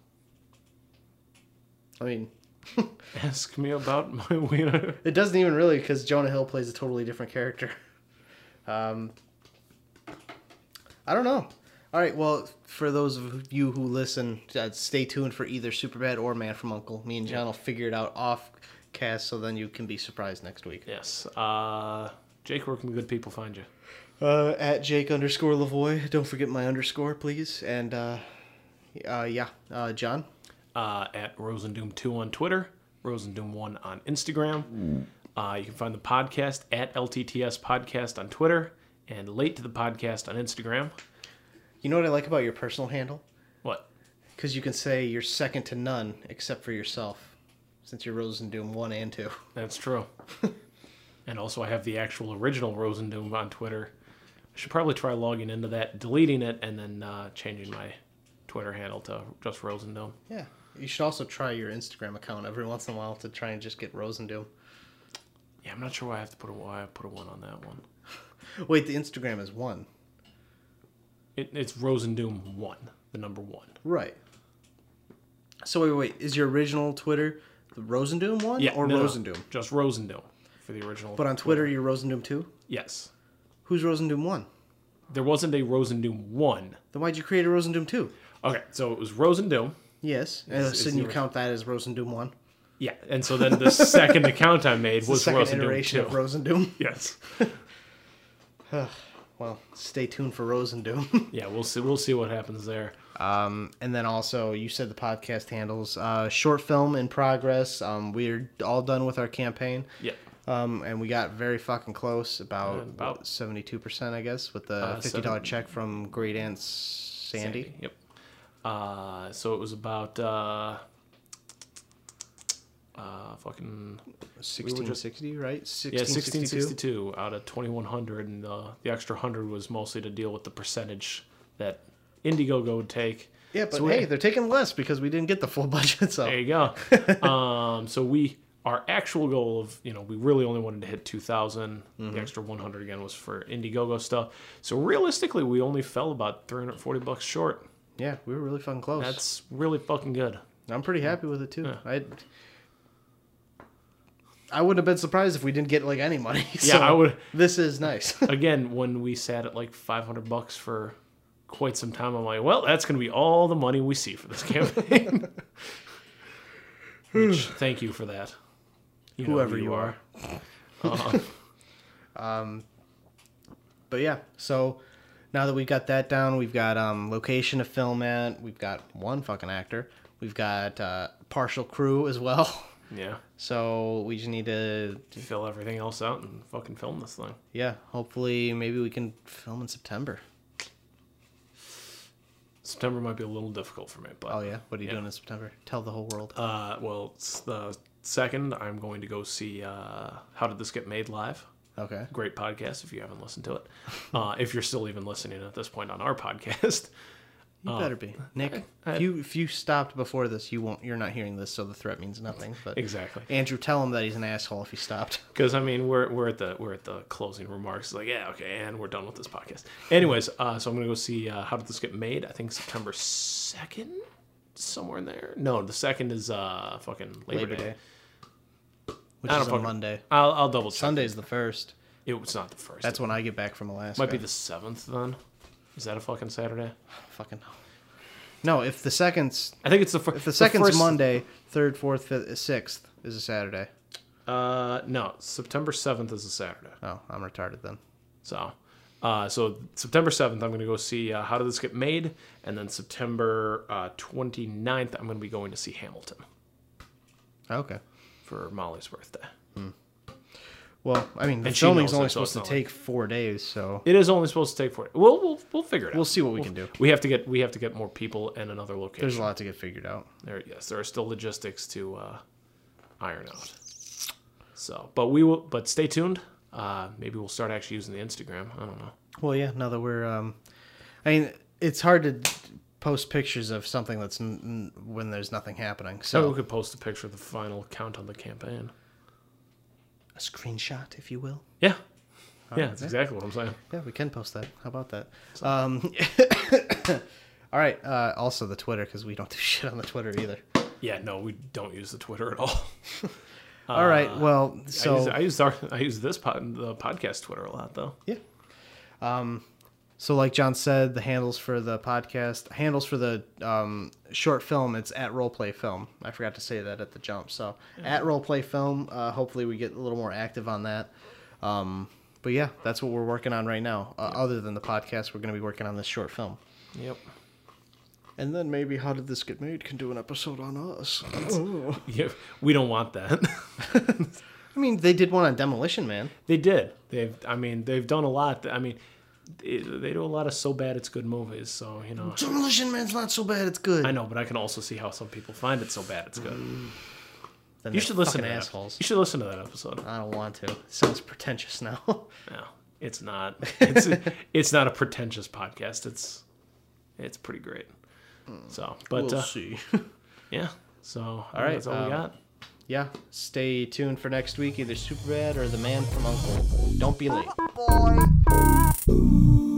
I mean, <laughs> Ask me about my <laughs> wiener. it doesn't even really because Jonah Hill plays a totally different character. Um, I don't know. All right. Well, for those of you who listen, uh, stay tuned for either Superbad or Man from Uncle. Me and John will figure it out off cast, so then you can be surprised next week. Yes. Uh, Jake, where can good people find you? Uh, at Jake underscore Lavoy. Don't forget my underscore, please. And uh, uh, yeah, uh, John. uh, at Rosendoom2 on Twitter, Rosendoom1 on Instagram. Uh, you can find the podcast at LTTS Podcast on Twitter and Late to the Podcast on Instagram. You know what I like about your personal handle? What? Because you can say you're second to none except for yourself, since you're Rosendoom one and two. <laughs> That's true. and also, I have the actual original Rosendoom on Twitter. I should probably try logging into that, deleting it, and then uh, changing my Twitter handle to just Rosendoom. Yeah. You should also try your Instagram account every once in a while to try and just get Rosendoom. Yeah, I'm not sure why I have to put a why I put a one on that one. Wait, the Instagram is one. It, it's Rosendoom one, the number one. Right. So wait, wait, is your original Twitter the Rosendoom one Yeah, or no, no, Rosendoom? just Rosendoom for the original. But on Twitter, you're Rosendoom two. Yes. Who's Rosendoom one? There wasn't a Rosendoom 1. Then why'd you create a Rosendoom two? Okay, so it was Rosendoom. Yes, and is so you count that as Rosendoom one. Yeah, and so then the second <laughs> account I made It's the was second Rosendoom iteration 2. of Rosendoom. <laughs> Yes. <laughs> well, stay tuned for Rosendoom. Yeah, we'll see. We'll see what happens there. Um, and then also, you said the podcast handles uh, short film in progress. Um, we're all done with our campaign. Yeah. Um, and we got very fucking close, about Uh, about- seventy-two percent, I guess, with the Uh, fifty dollar check from Great Aunt Sandy. Yep. Uh, so it was about uh, fucking we were Sixteen just- sixty, right? Yeah, 1662? sixteen sixty two out of twenty one hundred, and uh, the extra hundred was mostly to deal with the percentage that Indiegogo would take. Yeah, but So we- hey, they're taking less because we didn't get the full <laughs> budget. So There you go. <laughs> um, so we our actual goal of you know we really only wanted to hit 2000 Mhm. the extra 100 again was for indiegogo stuff so realistically we only fell about 340 bucks short yeah, we were really fucking close. that's really fucking good I'm pretty happy with it too. I I wouldn't have been surprised if we didn't get like any money. <laughs> yeah so i would This is nice. <laughs> again when we sat at like 500 bucks for quite some time i'm like well that's going to be all the money we see for this <laughs> campaign which thank you for that You know who Whoever you are. Uh, um, but yeah, so now that we've got that down, we've got um, location to film at. We've got one fucking actor. We've got uh, partial crew as well. Yeah So we just need to, fill everything else out and fucking film this thing yeah. Hopefully, maybe we can film in September. September might be a little difficult for me, but Oh yeah, what are you yeah. doing in September? Tell the whole world. Uh, well, it's the second, I'm going to go see uh, How Did This Get Made live. Okay. Great podcast if you haven't listened to it. Uh, if you're still even listening at this point on our <laughs> podcast, You Uh, better be, Nick. I- if you if you stopped before this, you won't. You're not hearing this, so the threat means nothing. But Exactly. Andrew, tell him that he's an asshole if he stopped. <laughs> because I mean we're we're at the we're at the closing remarks. Like yeah, okay, and we're done with this podcast. Anyways, uh, so I'm gonna go see uh, How Did This Get Made. I think September second, somewhere in there. No, the second is uh fucking Labor, Labor Day. Day. Which I is fucking- Monday. I'll, I'll double check. Sunday's the first. It was not the first. That's when I get back from Alaska. Might be the seventh then. Is that a fucking Saturday? fucking. No, No, if the second's I think it's the fir- if the second's first- Monday, third, fourth, fifth, sixth is a Saturday. Uh, no, September seventh is a Saturday. Oh, I'm retarded then. So, uh, so September seventh, I'm gonna go see uh, How Did This Get Made, and then September uh, 29th, I'm gonna be going to see Hamilton Okay. for Molly's birthday. Well, I mean, the And filming's only supposed to it's not like- take four days, so It is only supposed to take four. We'll we'll, we'll figure it out. We'll see what we can do. We have to get we have to get more people and another location. there's a lot to get figured out. There, yes, there are still logistics to uh, iron out. So, but we will. But stay tuned. Uh, maybe we'll start actually using the Instagram. I don't know. Well, yeah. Now that we're, um, I mean, it's hard to post pictures of something that's n- n- when there's nothing happening. So So we could post a picture of the final count on the campaign. A screenshot, if you will. Yeah, All yeah, right, that's exactly what I'm saying. Yeah, we can post that. How about that? Um, <coughs> all right. Uh, also the Twitter because we don't do <laughs> shit on the Twitter either. Yeah, no, we don't use the Twitter at all. <laughs> All right, Uh, well, I so- use, I use our I use this pod, the podcast Twitter a lot though. Yeah. Um, so like John said, the handles for the podcast, handles for the um, short film, it's at Roleplay Film. I forgot to say that at the jump. So at Roleplay Film, uh, hopefully we get a little more active on that. Um, but yeah, that's what we're working on right now. Uh, Other than the podcast, we're going to be working on this short film. Yep. And then maybe How Did This Get Made can do an episode on us. <laughs> Yeah, we don't want that. <laughs> I mean, they did one on Demolition Man. They did. They've. I mean, they've done a lot. I mean, they, they do a lot of so bad it's good movies. So you know. Demolition Man's not so bad, it's good. I know, but I can also see how some people find it so bad it's good. Then you should listen to fucking that. assholes. You should listen to that episode. I don't want to. It sounds pretentious now. <laughs> No, it's not. It's it's not a pretentious podcast. It's it's pretty great. So, but We'll uh, see. <laughs> yeah. So all All right, that's all um, we got. Yeah, stay tuned for next week, either Superbad or The Man from Uncle. Don't be late. Boy.